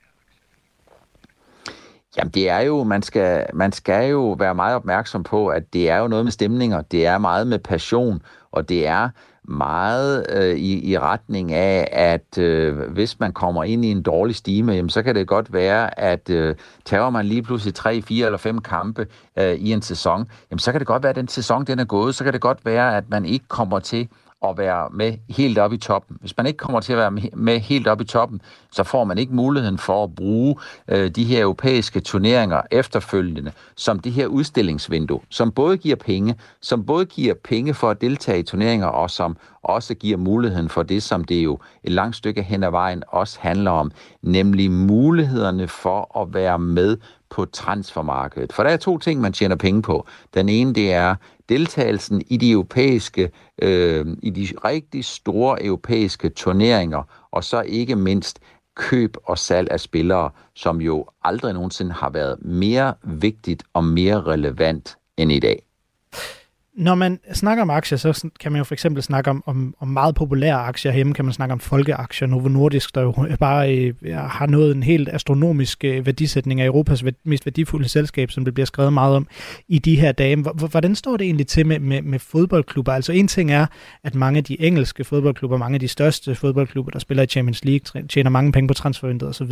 Jamen det er jo, man skal, man skal jo være meget opmærksom på, at det er jo noget med stemninger, det er meget med passion, og det er meget øh, i, i retning af, at øh, hvis man kommer ind i en dårlig stime, jamen, så kan det godt være, at øh, tager man lige pludselig tre, fire eller fem kampe øh, i en sæson, jamen, så kan det godt være, at den sæson den er gået, så kan det godt være, at man ikke kommer til at være med helt op i toppen. Hvis man ikke kommer til at være med helt op i toppen, så får man ikke muligheden for at bruge øh, de her europæiske turneringer efterfølgende som det her udstillingsvindue, som både giver penge, som både giver penge for at deltage i turneringer, og som også giver muligheden for det, som det jo et langt stykke hen ad vejen også handler om, nemlig mulighederne for at være med på transfermarkedet. For der er to ting, man tjener penge på. Den ene, det er deltagelsen i de europæiske, øh, i de rigtig store europæiske turneringer, og så ikke mindst køb og salg af spillere, som jo aldrig nogensinde har været mere vigtigt og mere relevant end i dag. Når man snakker om aktier, så kan man jo for eksempel snakke om, om, om meget populære aktier. Hjemme kan man snakke om folkeaktier. Novo Nordisk, der jo [LAUGHS] bare øh, har nået en helt astronomisk øh, værdisætning af Europas mest værdifulde selskab, som det bliver skrevet meget om i de her dage. Hvordan står det egentlig til med, med, med fodboldklubber? Altså en ting er, at mange af de engelske fodboldklubber, mange af de største fodboldklubber, der spiller i Champions League, tjener mange penge på transfervinduet osv.,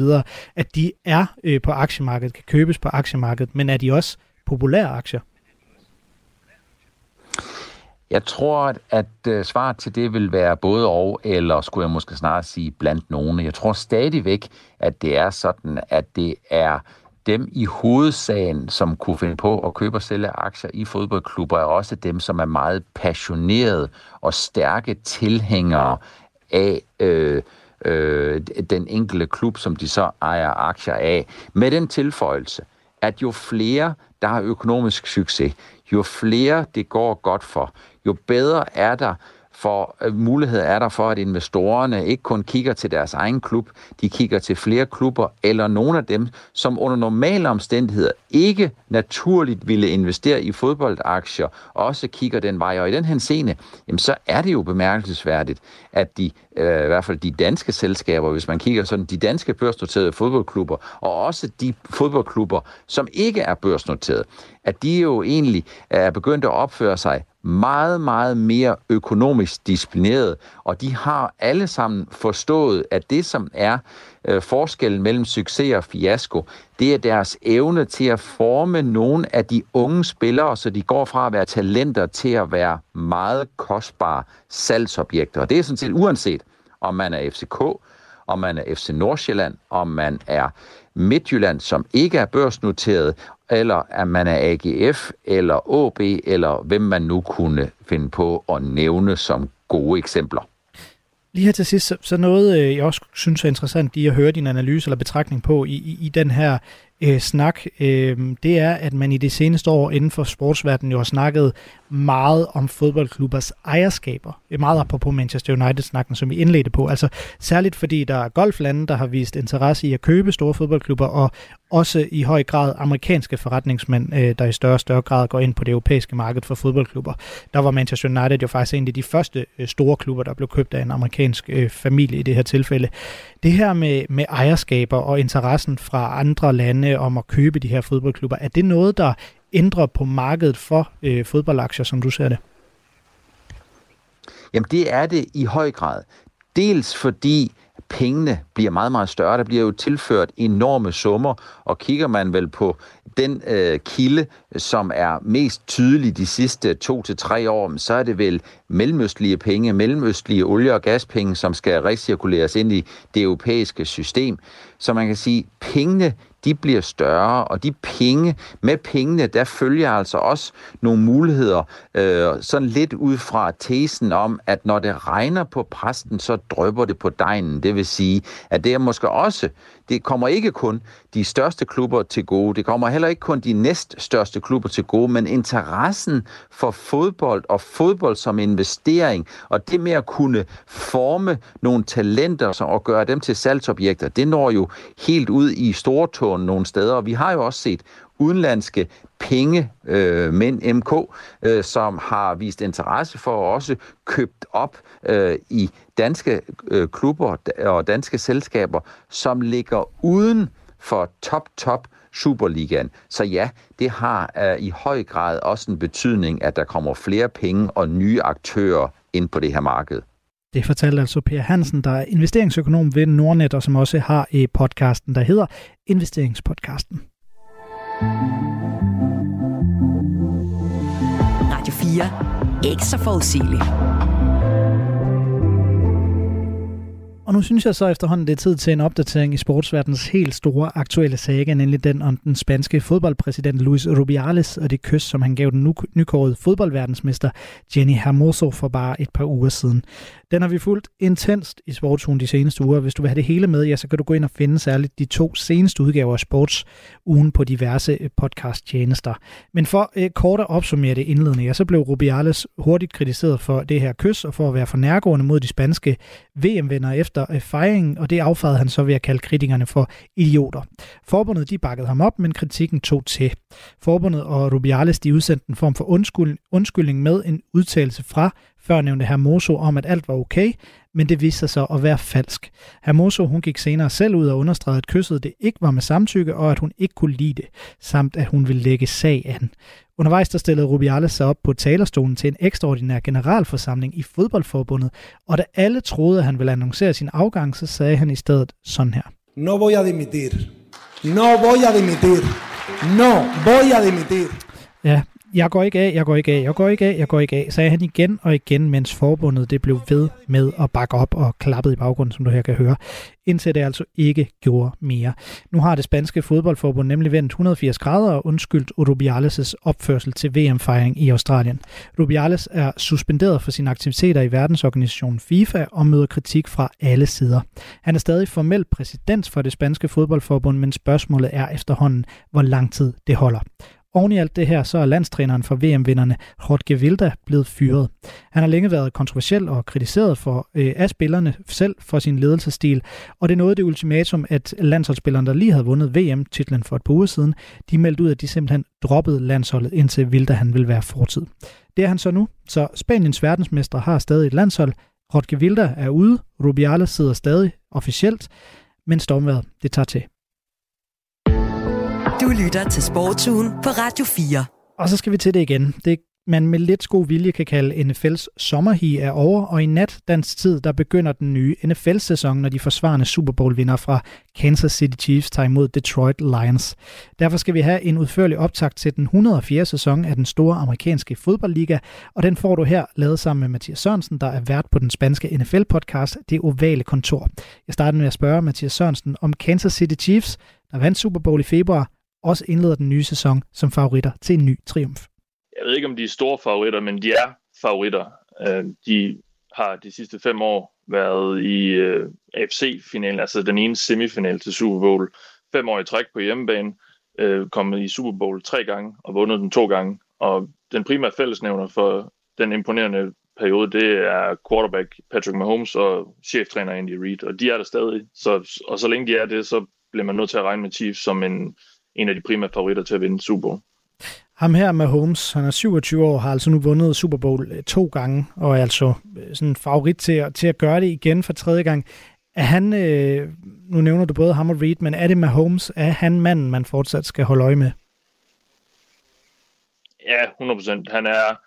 at de er øh, på aktiemarkedet, kan købes på aktiemarkedet, men er de også populære aktier? Jeg tror, at, øh, at svaret til det vil være både og, eller skulle jeg måske snart sige blandt nogle. Jeg tror stadigvæk, at det er sådan, at det er dem i hovedsagen, som kunne finde på at købe og sælge aktier i fodboldklubber, er også dem, som er meget passionerede og stærke tilhængere af øh, øh, den enkelte klub, som de så ejer aktier af. Med den tilføjelse, at jo flere, der har økonomisk succes, jo flere det går godt for, jo bedre er der for øh, mulighed er der for, at investorerne ikke kun kigger til deres egen klub, de kigger til flere klubber, eller nogle af dem, som under normale omstændigheder ikke naturligt ville investere i fodboldaktier, også kigger den vej. Og i den her scene, jamen, så er det jo bemærkelsesværdigt, at de, øh, i hvert fald de danske selskaber, hvis man kigger sådan, de danske børsnoterede fodboldklubber, og også de fodboldklubber, som ikke er børsnoteret, at de jo egentlig er begyndt at opføre sig meget, meget mere økonomisk disciplineret, og de har alle sammen forstået, at det, som er øh, forskellen mellem succes og fiasko, det er deres evne til at forme nogle af de unge spillere, så de går fra at være talenter til at være meget kostbare salgsobjekter. Og det er sådan set uanset, om man er FCK, om man er FC Nordsjælland, om man er Midtjylland, som ikke er børsnoteret, eller at man er AGF, eller OB, eller hvem man nu kunne finde på at nævne som gode eksempler. Lige her til sidst, så noget, øh, jeg også synes er interessant lige at høre din analyse eller betragtning på i, i, i den her øh, snak, øh, det er, at man i de seneste år inden for sportsverdenen jo har snakket meget om fodboldklubbers ejerskaber. Det meget apropos Manchester United-snakken, som vi indledte på. Altså særligt fordi der er golflande, der har vist interesse i at købe store fodboldklubber, og også i høj grad amerikanske forretningsmænd, øh, der i større og større grad går ind på det europæiske marked for fodboldklubber. Der var Manchester United jo faktisk en af de første øh, store klubber, der blev købt af en amerikansk øh, familie i det her tilfælde. Det her med, med ejerskaber og interessen fra andre lande om at købe de her fodboldklubber, er det noget, der ændrer på markedet for øh, fodboldaktier, som du ser det? Jamen det er det i høj grad. Dels fordi pengene bliver meget, meget større. Der bliver jo tilført enorme summer, og kigger man vel på den øh, kilde, som er mest tydelig de sidste to til tre år, så er det vel mellemøstlige penge, mellemøstlige olie- og gaspenge, som skal recirkuleres ind i det europæiske system. Så man kan sige, at pengene de bliver større, og de penge, med pengene, der følger altså også nogle muligheder, øh, sådan lidt ud fra tesen om, at når det regner på præsten, så drøber det på dejen. Det vil sige, at det er måske også det kommer ikke kun de største klubber til gode, det kommer heller ikke kun de næststørste klubber til gode, men interessen for fodbold og fodbold som investering, og det med at kunne forme nogle talenter og gøre dem til salgsobjekter, det når jo helt ud i stortåen nogle steder, og vi har jo også set udenlandske penge, øh, mænd MK, øh, som har vist interesse for og også købt op øh, i danske øh, klubber og danske selskaber, som ligger uden for top-top Superligaen. Så ja, det har øh, i høj grad også en betydning, at der kommer flere penge og nye aktører ind på det her marked. Det fortalte altså Per Hansen, der er investeringsøkonom ved Nordnet, og som også har i podcasten, der hedder Investeringspodcasten. Radio 4. Ikke så forudsigeligt. Og nu synes jeg så efterhånden, det er tid til en opdatering i sportsverdens helt store aktuelle saga, nemlig den om den spanske fodboldpræsident Luis Rubiales og det kys, som han gav den nykårede fodboldverdensmester Jenny Hermoso for bare et par uger siden. Den har vi fulgt intenst i Sportsugen de seneste uger. Hvis du vil have det hele med, ja, så kan du gå ind og finde særligt de to seneste udgaver af Sportsugen på diverse øh, podcast-tjenester. Men for øh, kort at opsummere det indledende, ja, så blev Rubiales hurtigt kritiseret for det her kys og for at være for nærgående mod de spanske VM-venner efter øh, fejringen, og det affejede han så ved at kalde kritikerne for idioter. Forbundet de bakkede ham op, men kritikken tog til. Forbundet og Rubiales de udsendte en form for undskyld, undskyldning med en udtalelse fra førnævnte Hermoso om, at alt var okay, men det viste sig så at være falsk. Hermoso hun gik senere selv ud og understregede, at kysset det ikke var med samtykke, og at hun ikke kunne lide det, samt at hun ville lægge sag an. Undervejs der stillede Rubiales sig op på talerstolen til en ekstraordinær generalforsamling i fodboldforbundet, og da alle troede, at han ville annoncere sin afgang, så sagde han i stedet sådan her. No voy a dimitir. No voy a dimitir. No voy a dimitir. Ja, jeg går ikke af, jeg går ikke af, jeg går ikke af, jeg går ikke af, sagde han igen og igen, mens forbundet det blev ved med at bakke op og klappede i baggrunden, som du her kan høre, indtil det altså ikke gjorde mere. Nu har det spanske fodboldforbund nemlig vendt 180 grader og undskyldt Rubiales' opførsel til VM-fejring i Australien. Rubiales er suspenderet for sine aktiviteter i verdensorganisationen FIFA og møder kritik fra alle sider. Han er stadig formelt præsident for det spanske fodboldforbund, men spørgsmålet er efterhånden, hvor lang tid det holder. Oven i alt det her, så er landstræneren for VM-vinderne Jorge Vilda blevet fyret. Han har længe været kontroversiel og kritiseret for øh, af spillerne selv for sin ledelsesstil, og det nåede det ultimatum, at landsholdsspillerne, der lige havde vundet VM-titlen for et par uger siden, de meldte ud, at de simpelthen droppede landsholdet, indtil Vilda han vil være fortid. Det er han så nu, så Spaniens verdensmester har stadig et landshold. Jorge Vilda er ude, Rubiales sidder stadig officielt, men stormværet, det tager til. Du lytter til Sportsugen på Radio 4. Og så skal vi til det igen. Det man med lidt god vilje kan kalde NFL's sommerhi er over, og i nat dansk tid, der begynder den nye NFL-sæson, når de forsvarende Super Bowl-vinder fra Kansas City Chiefs tager imod Detroit Lions. Derfor skal vi have en udførlig optakt til den 104. sæson af den store amerikanske fodboldliga, og den får du her lavet sammen med Mathias Sørensen, der er vært på den spanske NFL-podcast Det Ovale Kontor. Jeg starter med at spørge Mathias Sørensen om Kansas City Chiefs, der vandt Super Bowl i februar, også indleder den nye sæson som favoritter til en ny triumf jeg ved ikke, om de er store favoritter, men de er favoritter. Øh, de har de sidste fem år været i øh, AFC-finalen, altså den ene semifinal til Super Bowl, fem år i træk på hjemmebane, øh, kommet i Super Bowl tre gange og vundet den to gange. Og den primære fællesnævner for den imponerende periode, det er quarterback Patrick Mahomes og cheftræner Andy Reid, og de er der stadig. Så, og så længe de er det, så bliver man nødt til at regne med Chiefs som en, en af de primære favoritter til at vinde Super Bowl. Ham her med Holmes, han er 27 år, har altså nu vundet Super Bowl øh, to gange, og er altså øh, sådan en favorit til at, til at gøre det igen for tredje gang. Er han, øh, nu nævner du både ham og Reed, men er det med Holmes, er han manden, man fortsat skal holde øje med? Ja, 100%. Han er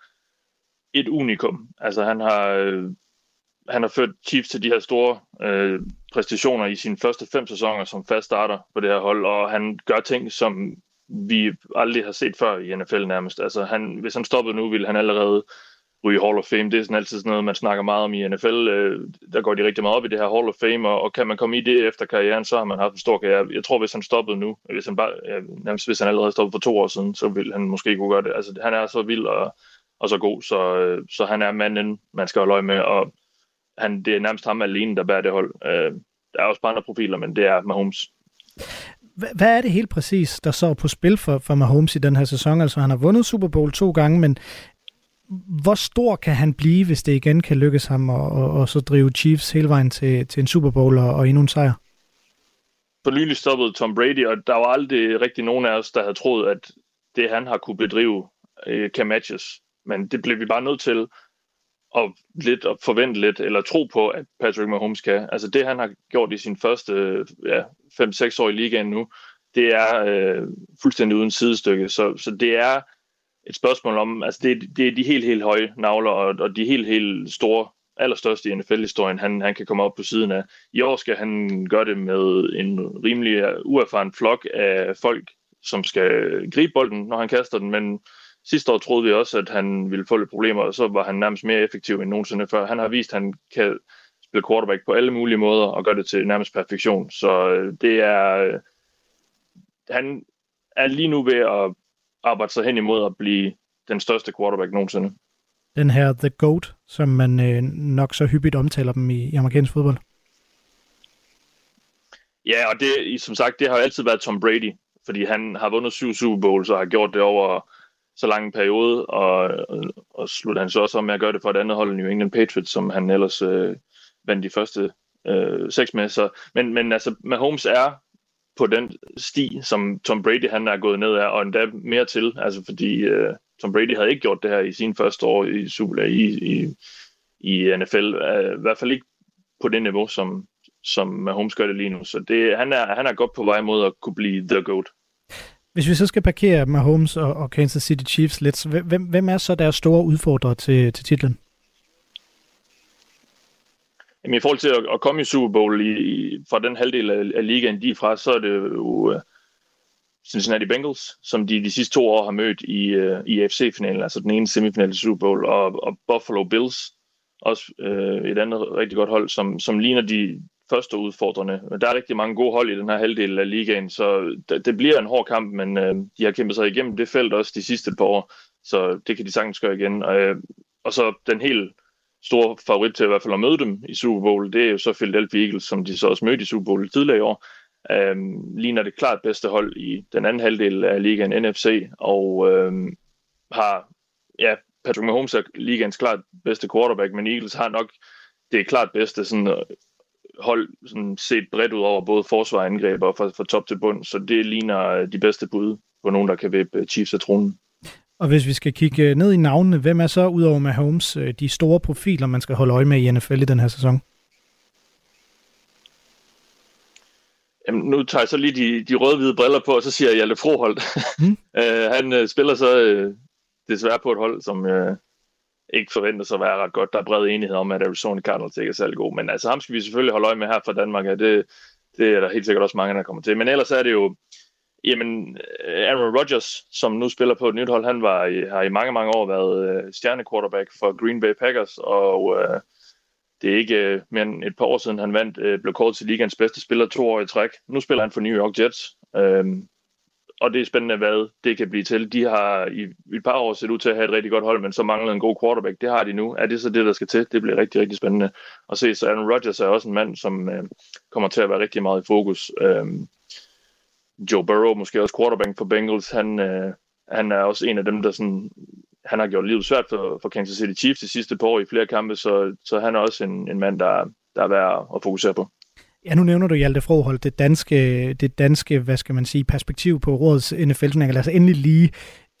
et unikum. Altså han har, øh, han har ført Chiefs til de her store øh, præstationer i sine første fem sæsoner som fast starter på det her hold, og han gør ting, som vi aldrig har set før i NFL nærmest. Altså, han, hvis han stoppede nu, ville han allerede ryge Hall of Fame. Det er sådan altid sådan noget, man snakker meget om i NFL. Øh, der går de rigtig meget op i det her Hall of Fame, og, og kan man komme i det efter karrieren, så har man haft en stor karriere. Jeg tror, hvis han stoppede nu, hvis han, bare, ja, nærmest hvis han allerede stoppede for to år siden, så ville han måske kunne gøre det. Altså, han er så vild og, og så god, så, øh, så han er manden, man skal holde øje med, og han, det er nærmest ham alene, der bærer det hold. Øh, der er også bare andre profiler, men det er Mahomes. Hvad er det helt præcis, der så på spil for, for Mahomes i den her sæson? Altså, han har vundet Super Bowl to gange, men hvor stor kan han blive, hvis det igen kan lykkes ham at, og, og så drive Chiefs hele vejen til, til en Super Bowl og, og endnu en sejr? For nylig stoppede Tom Brady, og der var aldrig rigtig nogen af os, der havde troet, at det han har kunne bedrive, øh, kan matches. Men det blev vi bare nødt til at lidt at forvente lidt, eller tro på, at Patrick Mahomes kan. Altså det, han har gjort i sin første ja, 5-6 år i ligaen nu, det er øh, fuldstændig uden sidestykke. Så, så det er et spørgsmål om, altså det, det er de helt, helt høje navler, og, og de helt, helt store, allerstørste i NFL-historien, han, han kan komme op på siden af. I år skal han gøre det med en rimelig uerfaren flok af folk, som skal gribe bolden, når han kaster den, men Sidste år troede vi også, at han ville få lidt problemer, og så var han nærmest mere effektiv end nogensinde før. Han har vist, at han kan spille quarterback på alle mulige måder og gøre det til nærmest perfektion. Så øh, det er... Øh, han er lige nu ved at arbejde sig hen imod at blive den største quarterback nogensinde. Den her The GOAT, som man øh, nok så hyppigt omtaler dem i, i amerikansk fodbold. Ja, og det, som sagt, det har jo altid været Tom Brady, fordi han har vundet syv Super Bowls og har gjort det over så lang en periode, og, og, og slutter han så også om med at gøre det for et andet hold, New England Patriots, som han ellers øh, vandt de første øh, seks med. Så, men, men altså, Mahomes er på den sti, som Tom Brady han er gået ned af, og endda mere til, altså fordi øh, Tom Brady havde ikke gjort det her i sin første år i Super i, i, i NFL, øh, i hvert fald ikke på det niveau, som, som Mahomes gør det lige nu. Så det, han, er, han er godt på vej mod at kunne blive the GOAT. Hvis vi så skal parkere Mahomes og, og Kansas City Chiefs lidt, hvem, hvem er så deres store udfordrere til, til titlen? Jamen, I forhold til at, at komme i Super Bowl i, i, fra den halvdel af, af ligaen, de er fra, så er det jo uh, Cincinnati Bengals, som de de sidste to år har mødt i, uh, i AFC-finalen, altså den ene semifinal til Super Bowl, og, og Buffalo Bills, også uh, et andet rigtig godt hold, som, som ligner de, første udfordrende. Der er rigtig mange gode hold i den her halvdel af ligaen, så det, bliver en hård kamp, men øh, de har kæmpet sig igennem det felt også de sidste par år, så det kan de sagtens gøre igen. Og, øh, og så den helt store favorit til i hvert fald at møde dem i Super Bowl, det er jo så Philadelphia Eagles, som de så også mødte i Super Bowl tidligere i år. øhm, ligner det klart bedste hold i den anden halvdel af ligaen NFC, og øhm, har, ja, Patrick Mahomes er ligaens klart bedste quarterback, men Eagles har nok det er klart bedste sådan, hold sådan set bredt ud over både forsvar og angreb og fra, fra top til bund, så det ligner øh, de bedste bud på nogen, der kan vippe Chiefs af tronen. Og hvis vi skal kigge ned i navnene, hvem er så udover Mahomes de store profiler, man skal holde øje med i NFL i den her sæson? Jamen, nu tager jeg så lige de, de røde-hvide briller på, og så siger jeg Hjalte Froholt. Mm. [LAUGHS] han spiller så uh, desværre på et hold, som uh, ikke forventes at være ret godt. Der er bred enighed om, at Arizona Cardinals ikke er særlig god. Men altså, ham skal vi selvfølgelig holde øje med her fra Danmark. Ja, det, det er der helt sikkert også mange, der kommer til. Men ellers er det jo, jamen, øh, Aaron Rodgers, som nu spiller på et nyt hold, han var i, har i mange, mange år været øh, stjernequarterback for Green Bay Packers, og øh, det er ikke øh, mere end et par år siden, han vandt, øh, blev kåret til ligands bedste spiller to år i træk. Nu spiller han for New York Jets, Øh, og det er spændende, hvad det kan blive til. De har i et par år set ud til at have et rigtig godt hold, men så mangler en god quarterback. Det har de nu. Er det så det, der skal til? Det bliver rigtig, rigtig spændende at se. Så Aaron Rodgers er også en mand, som øh, kommer til at være rigtig meget i fokus. Øh, Joe Burrow, måske også quarterback for Bengals, han, øh, han er også en af dem, der sådan han har gjort livet svært for, for Kansas City Chiefs de sidste par år i flere kampe, så, så han er også en, en mand, der, der er værd at fokusere på. Ja, nu nævner du Hjalte Froholt, det danske, det danske, hvad skal man sige, perspektiv på rådets NFL-turnering. Lad os endelig lige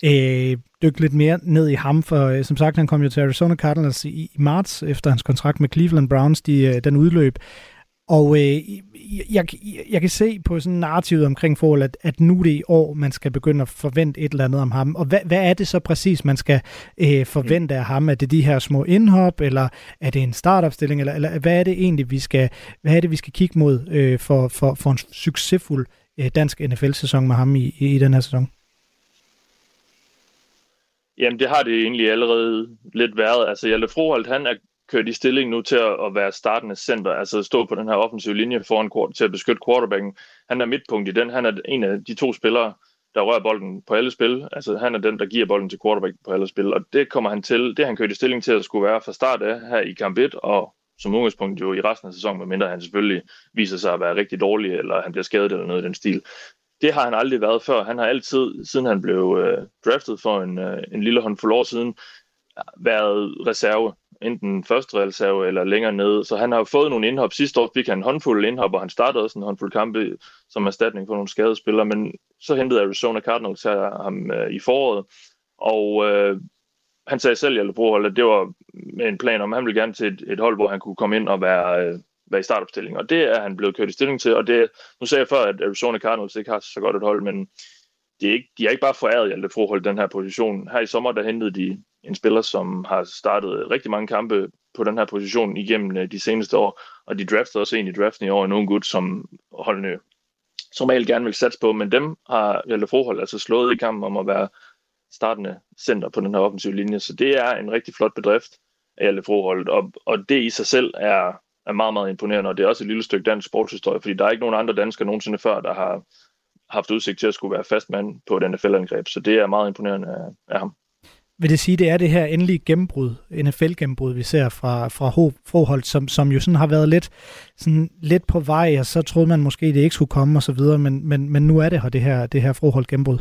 øh, dykke lidt mere ned i ham, for øh, som sagt, han kom jo til Arizona Cardinals i, i marts, efter hans kontrakt med Cleveland Browns, de, øh, den udløb. Og øh, jeg, jeg kan se på sådan narrativet omkring forhold, at, at nu er det i år, man skal begynde at forvente et eller andet om ham. Og hvad, hvad er det så præcis, man skal øh, forvente af ham? Er det de her små indhop, eller er det en startopstilling, eller, eller hvad er det egentlig, vi skal, hvad er det, vi skal kigge mod øh, for, for, for en succesfuld øh, dansk NFL-sæson med ham i, i, i den her sæson? Jamen, det har det egentlig allerede lidt været. Altså, Jelle Froholt, han er kørt i stilling nu til at, være startende center, altså stå på den her offensive linje foran til at beskytte quarterbacken. Han er midtpunkt i den. Han er en af de to spillere, der rører bolden på alle spil. Altså han er den, der giver bolden til quarterback på alle spil, og det kommer han til, det han kørt i stilling til at skulle være fra start af her i kamp 1, og som udgangspunkt jo i resten af sæsonen, medmindre han selvfølgelig viser sig at være rigtig dårlig, eller han bliver skadet eller noget i den stil. Det har han aldrig været før. Han har altid, siden han blev øh, draftet for en, øh, en lille håndfuld år siden, været reserve enten første reserve eller længere nede. Så han har fået nogle indhop. Sidste år fik han en håndfuld indhop, og han startede også en håndfuld kampe som erstatning for nogle skadespillere, men så hentede Arizona Cardinals ham øh, i foråret, og øh, han sagde selv, at det var med en plan om, at han ville gerne til et, et hold, hvor han kunne komme ind og være, øh, være i startopstilling, og det er han blevet kørt i stilling til, og det, nu sagde jeg før, at Arizona Cardinals ikke har så godt et hold, men de er ikke, de er ikke bare foræret Hjalte Froholt den her position. Her i sommer, der hentede de en spiller, som har startet rigtig mange kampe på den her position igennem øh, de seneste år, og de draftede også en i draften i år, en ung gut, som holdene som normalt gerne vil satse på, men dem har Hjalte Froholt altså slået i kampen om at være startende center på den her offensive linje, så det er en rigtig flot bedrift af Hjalte Froholt, og, og det i sig selv er, er meget, meget imponerende, og det er også et lille stykke dansk sportshistorie, fordi der er ikke nogen andre danskere nogensinde før, der har haft udsigt til at skulle være fast mand på et NFL-angreb, så det er meget imponerende af, af ham. Vil det sige, det er det her endelige gennembrud, NFL-gennembrud, vi ser fra, fra Froholt, som, som jo sådan har været lidt, sådan lidt på vej, og så troede man måske, det ikke skulle komme og så videre, men, men, men nu er det her, det her, det her Froholt gennembrud.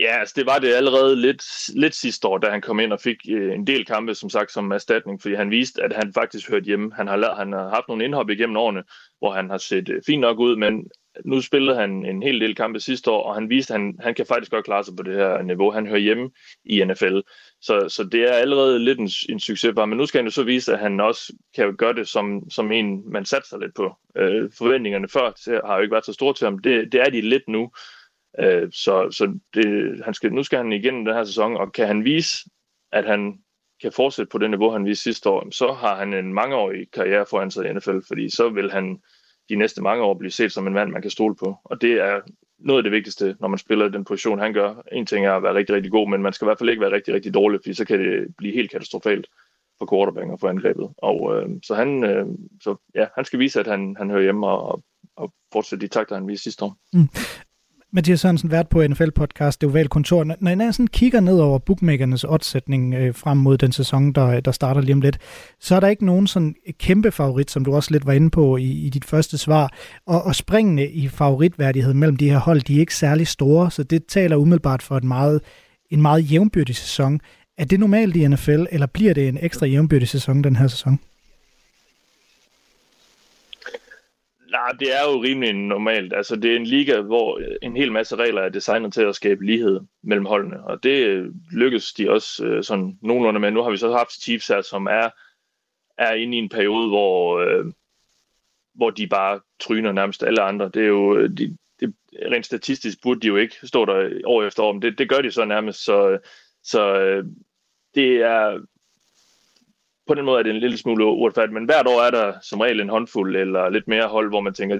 Ja, altså det var det allerede lidt, lidt sidste år, da han kom ind og fik øh, en del kampe, som sagt, som erstatning, fordi han viste, at han faktisk hørte hjemme. Han har, han har haft nogle indhop igennem årene, hvor han har set øh, fint nok ud, men nu spillede han en hel del kampe sidste år, og han viste, at han, han kan faktisk godt klare sig på det her niveau. Han hører hjemme i NFL. Så, så det er allerede lidt en, en succes for ham. Men nu skal han jo så vise, at han også kan gøre det som, som en, man satser lidt på. Øh, forventningerne før har jo ikke været så store til ham. Det, det er de lidt nu. Øh, så så det, han skal, nu skal han igen den her sæson, og kan han vise, at han kan fortsætte på det niveau, han viste sidste år, så har han en mangeårig karriere foran sig i NFL, fordi så vil han de næste mange år blive set som en mand, man kan stole på. Og det er noget af det vigtigste, når man spiller den position, han gør. En ting er at være rigtig, rigtig god, men man skal i hvert fald ikke være rigtig, rigtig dårlig, fordi så kan det blive helt katastrofalt for quarterbacken og for angrebet. Og øh, så han, øh, så, ja, han skal vise, at han, han hører hjemme og, og fortsætte de takter, han viste sidste år. Mm Mathias Sørensen, vært på NFL-podcast Det Ovale Kontor. Når jeg sådan kigger ned over bookmakernes oddsætning øh, frem mod den sæson, der, der starter lige om lidt, så er der ikke nogen sådan kæmpe favorit, som du også lidt var inde på i, i dit første svar. Og, og springende i favoritværdighed mellem de her hold, de er ikke særlig store, så det taler umiddelbart for en meget, en meget jævnbyrdig sæson. Er det normalt i NFL, eller bliver det en ekstra jævnbyrdig sæson den her sæson? Nej, det er jo rimelig normalt. Altså, det er en liga, hvor en hel masse regler er designet til at skabe lighed mellem holdene, og det øh, lykkes de også øh, sådan nogenlunde med. Nu har vi så haft Chiefs her, som er, er inde i en periode, hvor, øh, hvor de bare tryner nærmest alle andre. Det er jo, øh, de, det, rent statistisk burde de jo ikke stå der år efter år, men det, det gør de så nærmest, så, så øh, det er på den måde er det en lille smule uretfærdigt, men hvert år er der som regel en håndfuld eller lidt mere hold, hvor man tænker,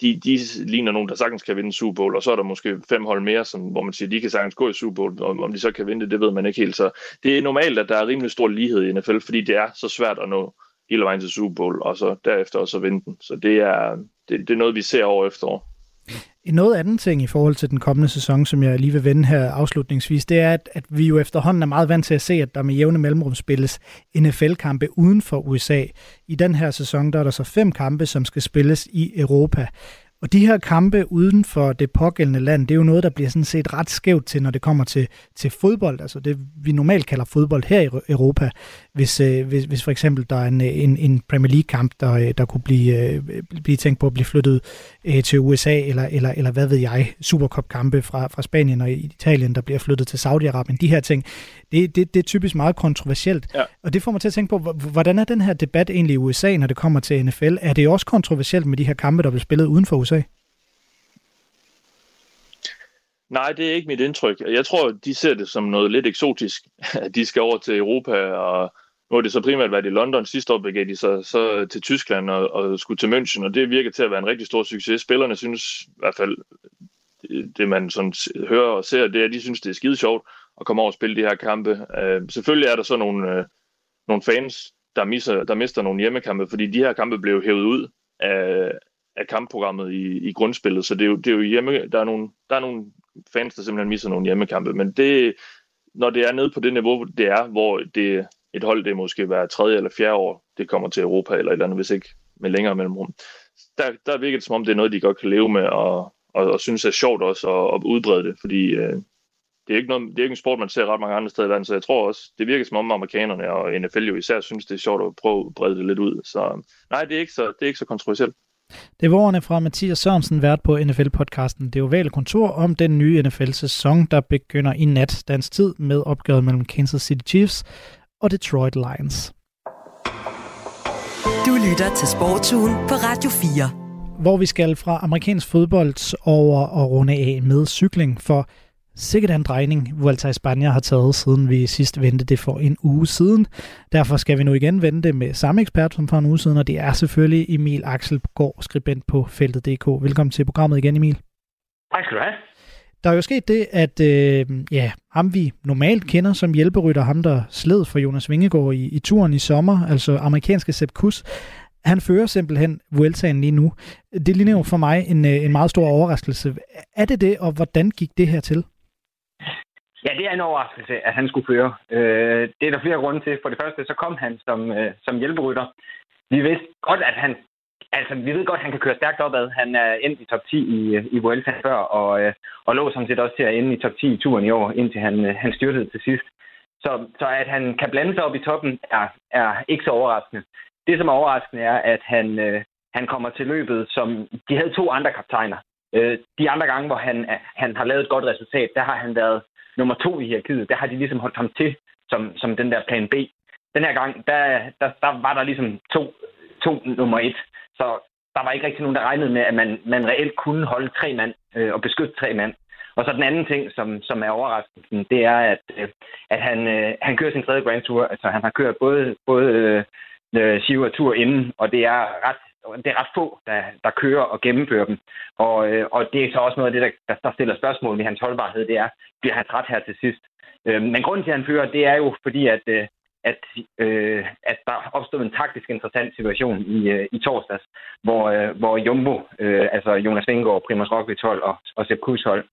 de, de ligner nogen, der sagtens kan vinde Super Bowl, og så er der måske fem hold mere, som, hvor man siger, de kan sagtens gå i Super Bowl, og om de så kan vinde det, det ved man ikke helt. Så det er normalt, at der er rimelig stor lighed i NFL, fordi det er så svært at nå hele vejen til Super Bowl, og så derefter også at vinde den. Så det er, det, det er noget, vi ser år efter år. En noget anden ting i forhold til den kommende sæson, som jeg lige vil vende her afslutningsvis, det er, at, at vi jo efterhånden er meget vant til at se, at der med jævne mellemrum spilles NFL-kampe uden for USA. I den her sæson, der er der så fem kampe, som skal spilles i Europa. Og de her kampe uden for det pågældende land, det er jo noget, der bliver sådan set ret skævt til, når det kommer til, til fodbold. Altså det, vi normalt kalder fodbold her i Europa. Hvis, øh, hvis, hvis for eksempel der er en, en, en Premier League-kamp, der, øh, der kunne blive, øh, blive tænkt på at blive flyttet øh, til USA, eller, eller, eller hvad ved jeg, Supercup-kampe fra, fra Spanien og Italien, der bliver flyttet til Saudi-Arabien. De her ting, det, det, det er typisk meget kontroversielt. Ja. Og det får mig til at tænke på, hvordan er den her debat egentlig i USA, når det kommer til NFL? Er det også kontroversielt med de her kampe, der bliver spillet uden for USA? Nej, det er ikke mit indtryk. Jeg tror, de ser det som noget lidt eksotisk, at de skal over til Europa, og nu har det så primært været i London. Sidste år begav de sig så til Tyskland og, og skulle til München, og det virker til at være en rigtig stor succes. Spillerne synes i hvert fald, det man sådan hører og ser, det er, at de synes, det er skide sjovt at komme over og spille de her kampe. Øh, selvfølgelig er der så nogle, øh, nogle fans, der, misser, der mister nogle hjemmekampe, fordi de her kampe blev hævet ud af, af kampprogrammet i, i grundspillet, så det er jo, det er jo hjemme, der er, nogle, der er nogle fans, der simpelthen misser nogle hjemmekampe, men det, når det er nede på det niveau, det er, hvor det, et hold, det måske være tredje eller fjerde år, det kommer til Europa eller et eller andet, hvis ikke med længere mellemrum. Der, der virker det som om, det er noget, de godt kan leve med, og, og, og synes er sjovt også at, at udbrede det, fordi øh, det er, ikke noget, det er ikke en sport, man ser ret mange andre steder i verden, så jeg tror også, det virker som om amerikanerne og NFL jo især synes, det er sjovt at prøve at brede det lidt ud. Så nej, det er ikke så, det er ikke så kontroversielt. Det var ordene fra Mathias Sørensen, vært på NFL-podcasten Det Ovale Kontor om den nye NFL-sæson, der begynder i nat dansk tid med opgøret mellem Kansas City Chiefs og Detroit Lions. Du lytter til Sportsugen på Radio 4. Hvor vi skal fra amerikansk fodbold over og runde af med cykling, for Sikkert en drejning, Vuelta i Spanien har taget, siden vi sidst vendte det for en uge siden. Derfor skal vi nu igen vende det med samme ekspert som for en uge siden, og det er selvfølgelig Emil Axel Gård, skribent på feltet.dk. Velkommen til programmet igen, Emil. Tak skal du have. Der er jo sket det, at øh, ja, ham vi normalt kender som hjælperytter, ham der sled for Jonas Vingegaard i, i turen i sommer, altså amerikanske Sepp Kuss, han fører simpelthen Vueltaen lige nu. Det ligner jo for mig en, øh, en meget stor overraskelse. Er det det, og hvordan gik det her til? Ja, det er en overraskelse, at han skulle føre. Øh, det er der flere grunde til. For det første, så kom han som, øh, som hjælperytter. Vi vidste godt, at han Altså, vi ved godt, at han kan køre stærkt opad. Han er endt i top 10 i, øh, i Vuelta før, og, øh, og lå sådan set også til at ende i top 10 i turen i år, indtil han, øh, han styrtede til sidst. Så, så at han kan blande sig op i toppen, er, er ikke så overraskende. Det, som er overraskende, er, at han, øh, han kommer til løbet, som de havde to andre kaptajner. Øh, de andre gange, hvor han, han har lavet et godt resultat, der har han været nummer to i hierarkiet. Der har de ligesom holdt ham til som, som den der plan B. Den her gang, der, der, der var der ligesom to, to nummer et. Så der var ikke rigtig nogen, der regnede med, at man, man reelt kunne holde tre mand øh, og beskytte tre mand. Og så den anden ting, som, som er overraskelsen, det er, at, øh, at han, øh, han kører sin tredje Grand Tour. Altså, han har kørt både, både øh, øh og Tour inden, og det er ret det er ret få, der, der kører og gennemfører dem. Og, øh, og det er så også noget af det, der, der stiller spørgsmål ved hans holdbarhed, det er, bliver han træt her til sidst? Øh, men grunden til, at han fører, det er jo fordi, at, øh, at, øh, at der opstod en taktisk interessant situation i, øh, i torsdags, hvor, øh, hvor Jumbo, øh, altså Jonas Vingegaard, Primus Roglic hold og, og Sepp Kuss hold,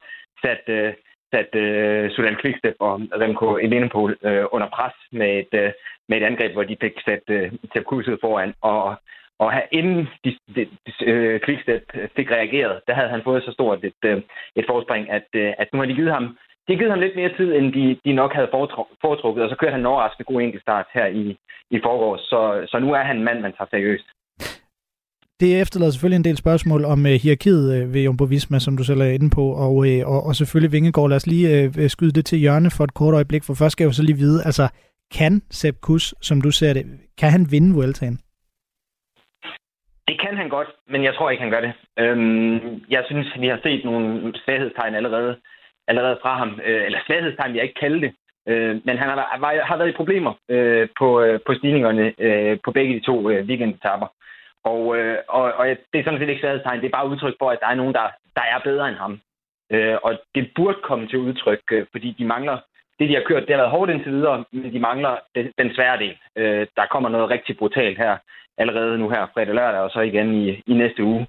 satte øh, sat øh, Sudan Quickstep og Remco Evenepoel øh, under pres med et, øh, med et angreb, hvor de fik sat øh, Sepp Kuss foran. Og, og inden de, de, de, øh, Quickstep øh, fik reageret, der havde han fået så stort et, øh, et forspring, at, øh, at nu har de givet ham de givet ham lidt mere tid, end de, de nok havde foretrukket, og så kørte han en overraskende god enkeltstart her i, i forgårs. Så, så nu er han en mand, man tager seriøst. Det efterlader selvfølgelig en del spørgsmål om øh, hierarkiet øh, ved Jumbo Visma, som du selv er inde på, og, øh, og, og selvfølgelig Vingegaard. Lad os lige øh, øh skyde det til hjørne for et kort øjeblik, for først skal jeg jo så lige vide, altså kan Sepp Kuss, som du ser det, kan han vinde Vueltaen? Det kan han godt, men jeg tror ikke, han gør det. Øhm, jeg synes, vi har set nogle svaghedstegn allerede, allerede fra ham. Øh, eller svaghedstegn, jeg ikke kalde det. Øh, men han har, har været i problemer øh, på, øh, på stigningerne øh, på begge de to øh, weekendetapper. Og, øh, og, og det er sådan set ikke svaghedstegn. Det er bare udtryk for, at der er nogen, der, der er bedre end ham. Øh, og det burde komme til udtryk, øh, fordi de mangler det, de har kørt. Det har været hårdt indtil videre, men de mangler den, den svære del. Øh, der kommer noget rigtig brutalt her allerede nu her fredag lørdag, og så igen i, i næste uge.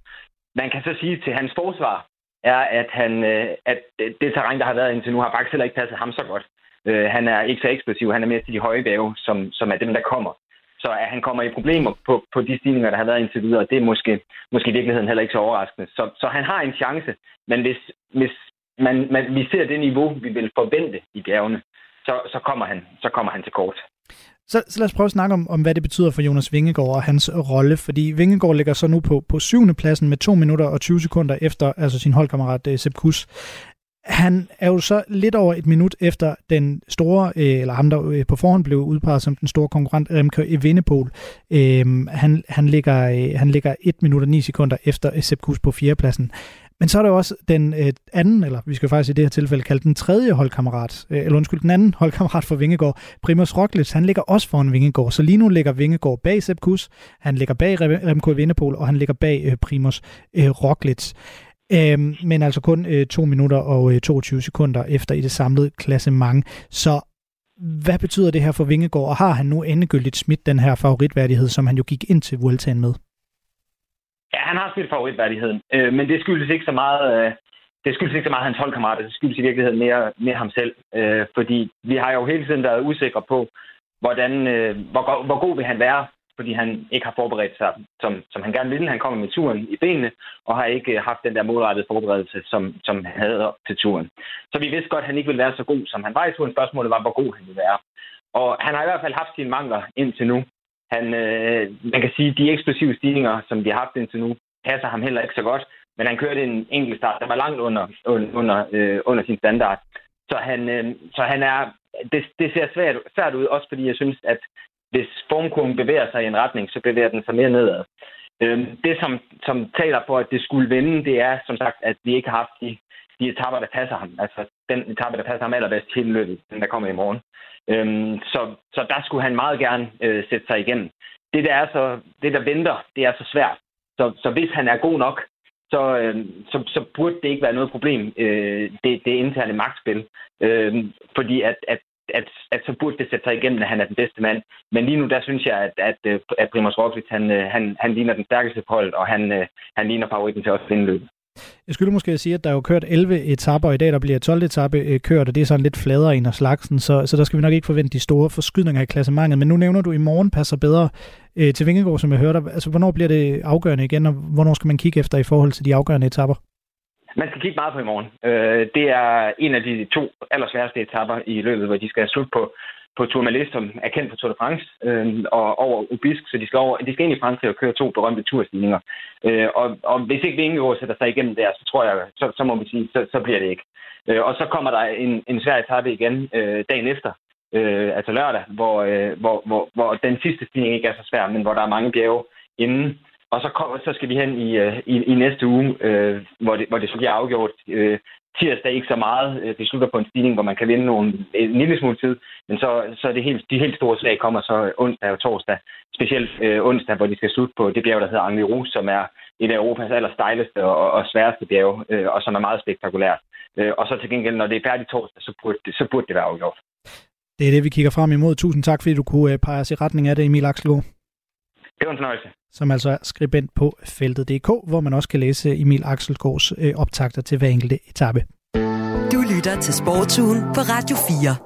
Man kan så sige til hans forsvar, er, at, han, øh, at det terræn, der har været indtil nu, har faktisk heller ikke passet ham så godt. Øh, han er ikke så eksplosiv, han er mere til de høje bjerge, som, som er dem, der kommer. Så at han kommer i problemer på, på de stigninger, der har været indtil videre, det er måske, måske i virkeligheden heller ikke så overraskende. Så, så han har en chance, men hvis, hvis man, man, vi ser det niveau, vi vil forvente i bjergene, så, så, kommer, han, så kommer han til kort. Så, så lad os prøve at snakke om, om, hvad det betyder for Jonas Vingegaard og hans rolle, fordi Vingegaard ligger så nu på, på syvende pladsen med 2 minutter og 20 sekunder efter altså sin holdkammerat eh, Sepp Kuss. Han er jo så lidt over et minut efter den store, øh, eller ham der øh, på forhånd blev udpeget som den store konkurrent, Remco Evenepoel. Øh, han, han, ligger, øh, han ligger 1 minut og 9 sekunder efter øh, Sepp Kuss på fjerdepladsen. Men så er der også den øh, anden, eller vi skal faktisk i det her tilfælde kalde den tredje holdkammerat, øh, eller undskyld, den anden [LAUGHS] holdkammerat for Vingegaard, Primus Roglic, han ligger også foran Vingegaard. Så lige nu ligger Vingegaard bag Sepp Kuss, han ligger bag Remco Evenepoel, og han ligger bag øh, Primus øh, Roglic. Øhm, men altså kun øh, 2 minutter og øh, 22 sekunder efter i det samlede klassement. Så hvad betyder det her for Vingegaard, og har han nu endegyldigt smidt den her favoritværdighed, som han jo gik ind til Vueltaen med? Ja, han har smidt favoritværdigheden, øh, men det skyldes ikke så meget... Øh, det skyldes ikke så meget hans holdkammerater, det skyldes i virkeligheden mere, mere ham selv. Øh, fordi vi har jo hele tiden været usikre på, hvordan, øh, hvor, hvor god vil han være fordi han ikke har forberedt sig, som, som han gerne ville. Han kommer med turen i benene, og har ikke øh, haft den der målrettede forberedelse, som, som han havde op til turen. Så vi vidste godt, at han ikke ville være så god, som han var i turen. Spørgsmålet var, hvor god han ville være. Og han har i hvert fald haft sine mangler indtil nu. Han, øh, man kan sige, at de eksplosive stigninger, som vi har haft indtil nu, passer ham heller ikke så godt. Men han kørte en enkelt start, der var langt under, under, øh, under sin standard. Så han, øh, så han er, det, det ser svært, svært ud, også fordi jeg synes, at hvis formkurven bevæger sig i en retning, så bevæger den sig mere nedad. Øh, det, som, som taler for, at det skulle vende, det er som sagt, at vi ikke har haft de, de etaper, der passer ham. Altså den etape, der passer ham allerbedst til løbet, den der kommer i morgen. Øhm, så, så der skulle han meget gerne øh, sætte sig igennem. Det, der er så, det, der venter, det er så svært. Så, så hvis han er god nok, så, øh, så, så burde det ikke være noget problem, øh, det, det interne magtspil. Øh, fordi at, at at, at så burde det sætte sig igennem, at han er den bedste mand. Men lige nu, der synes jeg, at, at, øh, at Primoz Roglic, han, øh, han, han ligner den stærkeste på holdet, og han, øh, han ligner favoritten til også finde løbet. Jeg skulle måske sige, at der er jo kørt 11 etapper, og i dag der bliver 12 etape øh, kørt, og det er sådan lidt fladere end af slagsen, så, så der skal vi nok ikke forvente de store forskydninger i klassementet. Men nu nævner du, at i morgen passer bedre øh, til Vingegaard, som jeg hørte. Altså, hvornår bliver det afgørende igen, og hvornår skal man kigge efter i forhold til de afgørende etapper? Man skal kigge meget på i morgen. Øh, det er en af de to allersværeste etapper i løbet, hvor de skal slutte på, på Tour Malais, som er kendt for Tour de France, øh, og over Ubisk, så de skal, over, de skal ind i Frankrig og køre to berømte turstigninger. Øh, og, og hvis ikke Vingegaard sætter sig igennem der, så tror jeg, så, så må vi sige, så, så bliver det ikke. Øh, og så kommer der en, en svær etape igen øh, dagen efter, øh, altså lørdag, hvor, øh, hvor, hvor, hvor den sidste stigning ikke er så svær, men hvor der er mange bjerge inden. Og så, kom, så skal vi hen i, øh, i, i næste uge, øh, hvor, det, hvor det så bliver afgjort. Øh, tirsdag ikke så meget. Øh, det slutter på en stigning, hvor man kan vinde nogle, en lille smule tid. Men så, så er det helt, de helt store slag kommer så onsdag og torsdag. Specielt øh, onsdag, hvor de skal slutte på det bjerg, der hedder Angliru, som er et af Europas allerstejleste og, og sværeste bjerge, øh, og som er meget spektakulært. Øh, og så til gengæld, når det er færdigt torsdag, så burde det, så burde det være afgjort. Det er det, vi kigger frem imod. Tusind tak, fordi du kunne øh, pege os i retning af det, Emil Axelgaard. Det var en fornøjelse. Som altså er skribent på feltet.dk, hvor man også kan læse Emil Axelgaards øh, optagter til hver enkelte etape. Du lytter til Sportsugen på Radio 4.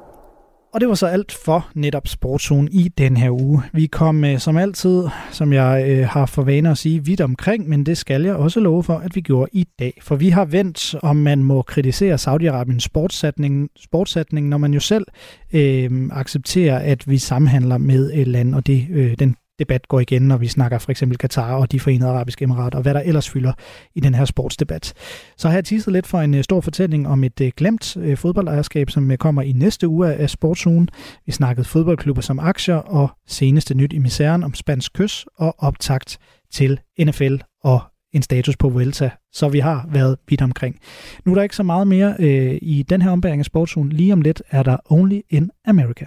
Og det var så alt for netop Sportsugen i den her uge. Vi kom øh, som altid, som jeg øh, har for vane at sige, vidt omkring, men det skal jeg også love for, at vi gjorde i dag. For vi har vendt, om man må kritisere Saudi-Arabiens sportsatning, sportsatning, når man jo selv øh, accepterer, at vi samhandler med et land, og det, øh, den debat går igen, når vi snakker for eksempel Katar og de forenede arabiske emirater, og hvad der ellers fylder i den her sportsdebat. Så har jeg tisset lidt for en øh, stor fortælling om et øh, glemt øh, fodboldejerskab, som kommer i næste uge af sportsugen. Vi snakkede fodboldklubber som aktier og seneste nyt i misæren om spansk kys og optakt til NFL og en status på Vuelta, så vi har været vidt omkring. Nu er der ikke så meget mere øh, i den her ombæring af sportsugen. Lige om lidt er der Only in America.